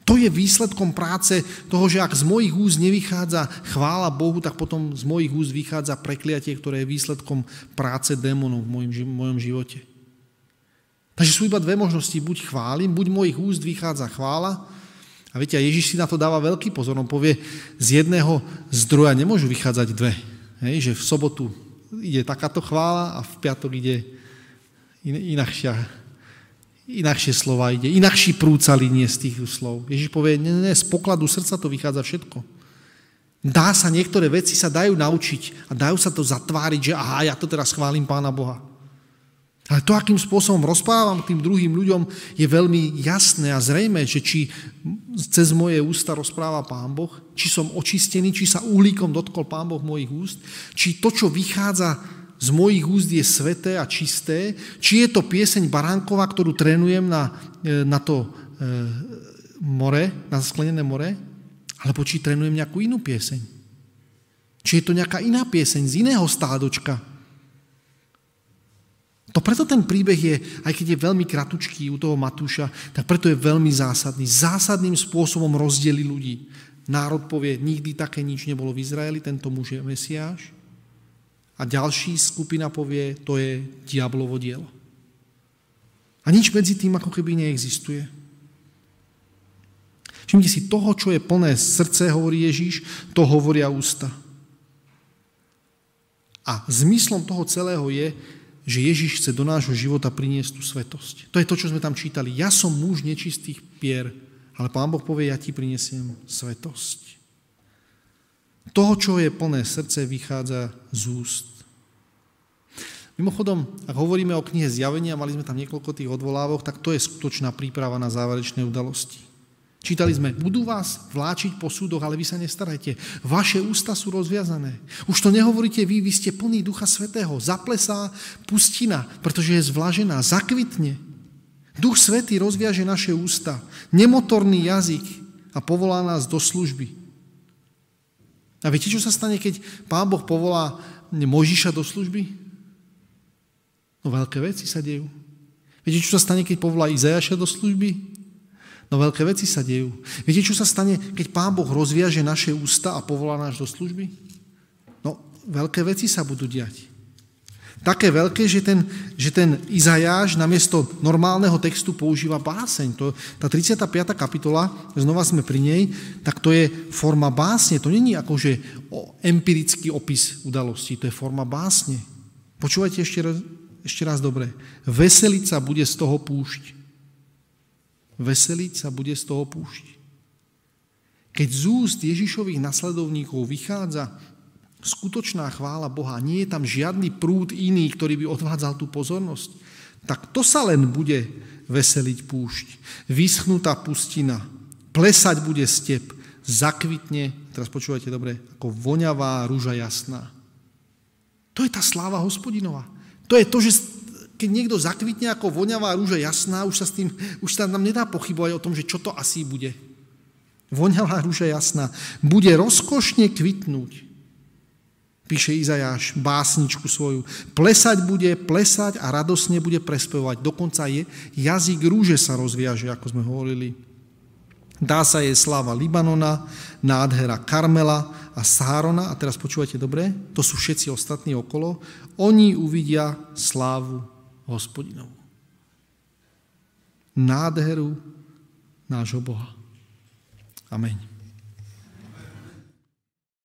To je výsledkom práce toho, že ak z mojich úst nevychádza chvála Bohu, tak potom z mojich úst vychádza prekliatie, ktoré je výsledkom práce démonov v mojom živote. Takže sú iba dve možnosti. Buď chválim, buď mojich úst vychádza chvála. A viete, a Ježiš si na to dáva veľký pozor. On povie, z jedného zdroja nemôžu vychádzať dve. Hej, že v sobotu ide takáto chvála a v piatok ide inakšia inakšie slova ide, inakší prúca linie z tých slov. Ježiš povie, ne, ne, z pokladu srdca to vychádza všetko. Dá sa, niektoré veci sa dajú naučiť a dajú sa to zatváriť, že aha, ja to teraz chválim Pána Boha. Ale to, akým spôsobom rozprávam tým druhým ľuďom, je veľmi jasné a zrejme, že či cez moje ústa rozpráva Pán Boh, či som očistený, či sa uhlíkom dotkol Pán Boh mojich úst, či to, čo vychádza z mojich úst je sveté a čisté, či je to pieseň Baránkova, ktorú trénujem na, e, na to e, more, na sklenené more, alebo či trénujem nejakú inú pieseň. Či je to nejaká iná pieseň z iného stádočka. To preto ten príbeh je, aj keď je veľmi kratučký u toho Matúša, tak preto je veľmi zásadný. Zásadným spôsobom rozdeli ľudí. Národ povie, nikdy také nič nebolo v Izraeli, tento muž je Mesiáš. A ďalší skupina povie, to je diablovo dielo. A nič medzi tým ako keby neexistuje. Všimte si, toho, čo je plné srdce, hovorí Ježíš, to hovoria ústa. A zmyslom toho celého je, že Ježíš chce do nášho života priniesť tú svetosť. To je to, čo sme tam čítali. Ja som muž nečistých pier, ale Pán Boh povie, ja ti prinesiem svetosť. Toho, čo je plné srdce, vychádza z úst. Mimochodom, ak hovoríme o knihe Zjavenia, mali sme tam niekoľko tých odvolávok, tak to je skutočná príprava na záverečné udalosti. Čítali sme, budú vás vláčiť po súdoch, ale vy sa nestarajte. Vaše ústa sú rozviazané. Už to nehovoríte vy, vy ste plný Ducha Svetého. Zaplesá pustina, pretože je zvlažená, zakvitne. Duch Svetý rozviaže naše ústa. Nemotorný jazyk a povolá nás do služby. A viete, čo sa stane, keď Pán Boh povolá Možiša do služby? No veľké veci sa dejú. Viete, čo sa stane, keď povolá Izajaša do služby? No veľké veci sa dejú. Viete, čo sa stane, keď Pán Boh rozviaže naše ústa a povolá nás do služby? No, veľké veci sa budú diať. Také veľké, že ten, že ten Izajáš namiesto normálneho textu používa báseň. To, tá 35. kapitola, znova sme pri nej, tak to je forma básne. To není akože empirický opis udalostí, to je forma básne. Počúvajte ešte raz, ešte raz dobre. Veseliť sa bude z toho púšť. Veseliť sa bude z toho púšť. Keď z úst Ježišových nasledovníkov vychádza skutočná chvála Boha, nie je tam žiadny prúd iný, ktorý by odvádzal tú pozornosť, tak to sa len bude veseliť púšť. Vyschnutá pustina, plesať bude step, zakvitne, teraz počúvajte dobre, ako voňavá rúža jasná. To je tá sláva hospodinová. To je to, že keď niekto zakvitne ako voňavá rúža jasná, už sa, s tým, už sa nám nedá pochybovať o tom, že čo to asi bude. Voňavá rúža jasná. Bude rozkošne kvitnúť píše Izajáš básničku svoju. Plesať bude, plesať a radosne bude prespevovať. Dokonca je jazyk rúže sa rozviaže, ako sme hovorili. Dá sa jej sláva Libanona, nádhera Karmela a Sárona. A teraz počúvajte dobre, to sú všetci ostatní okolo. Oni uvidia slávu hospodinovú. Nádheru nášho Boha. Amen.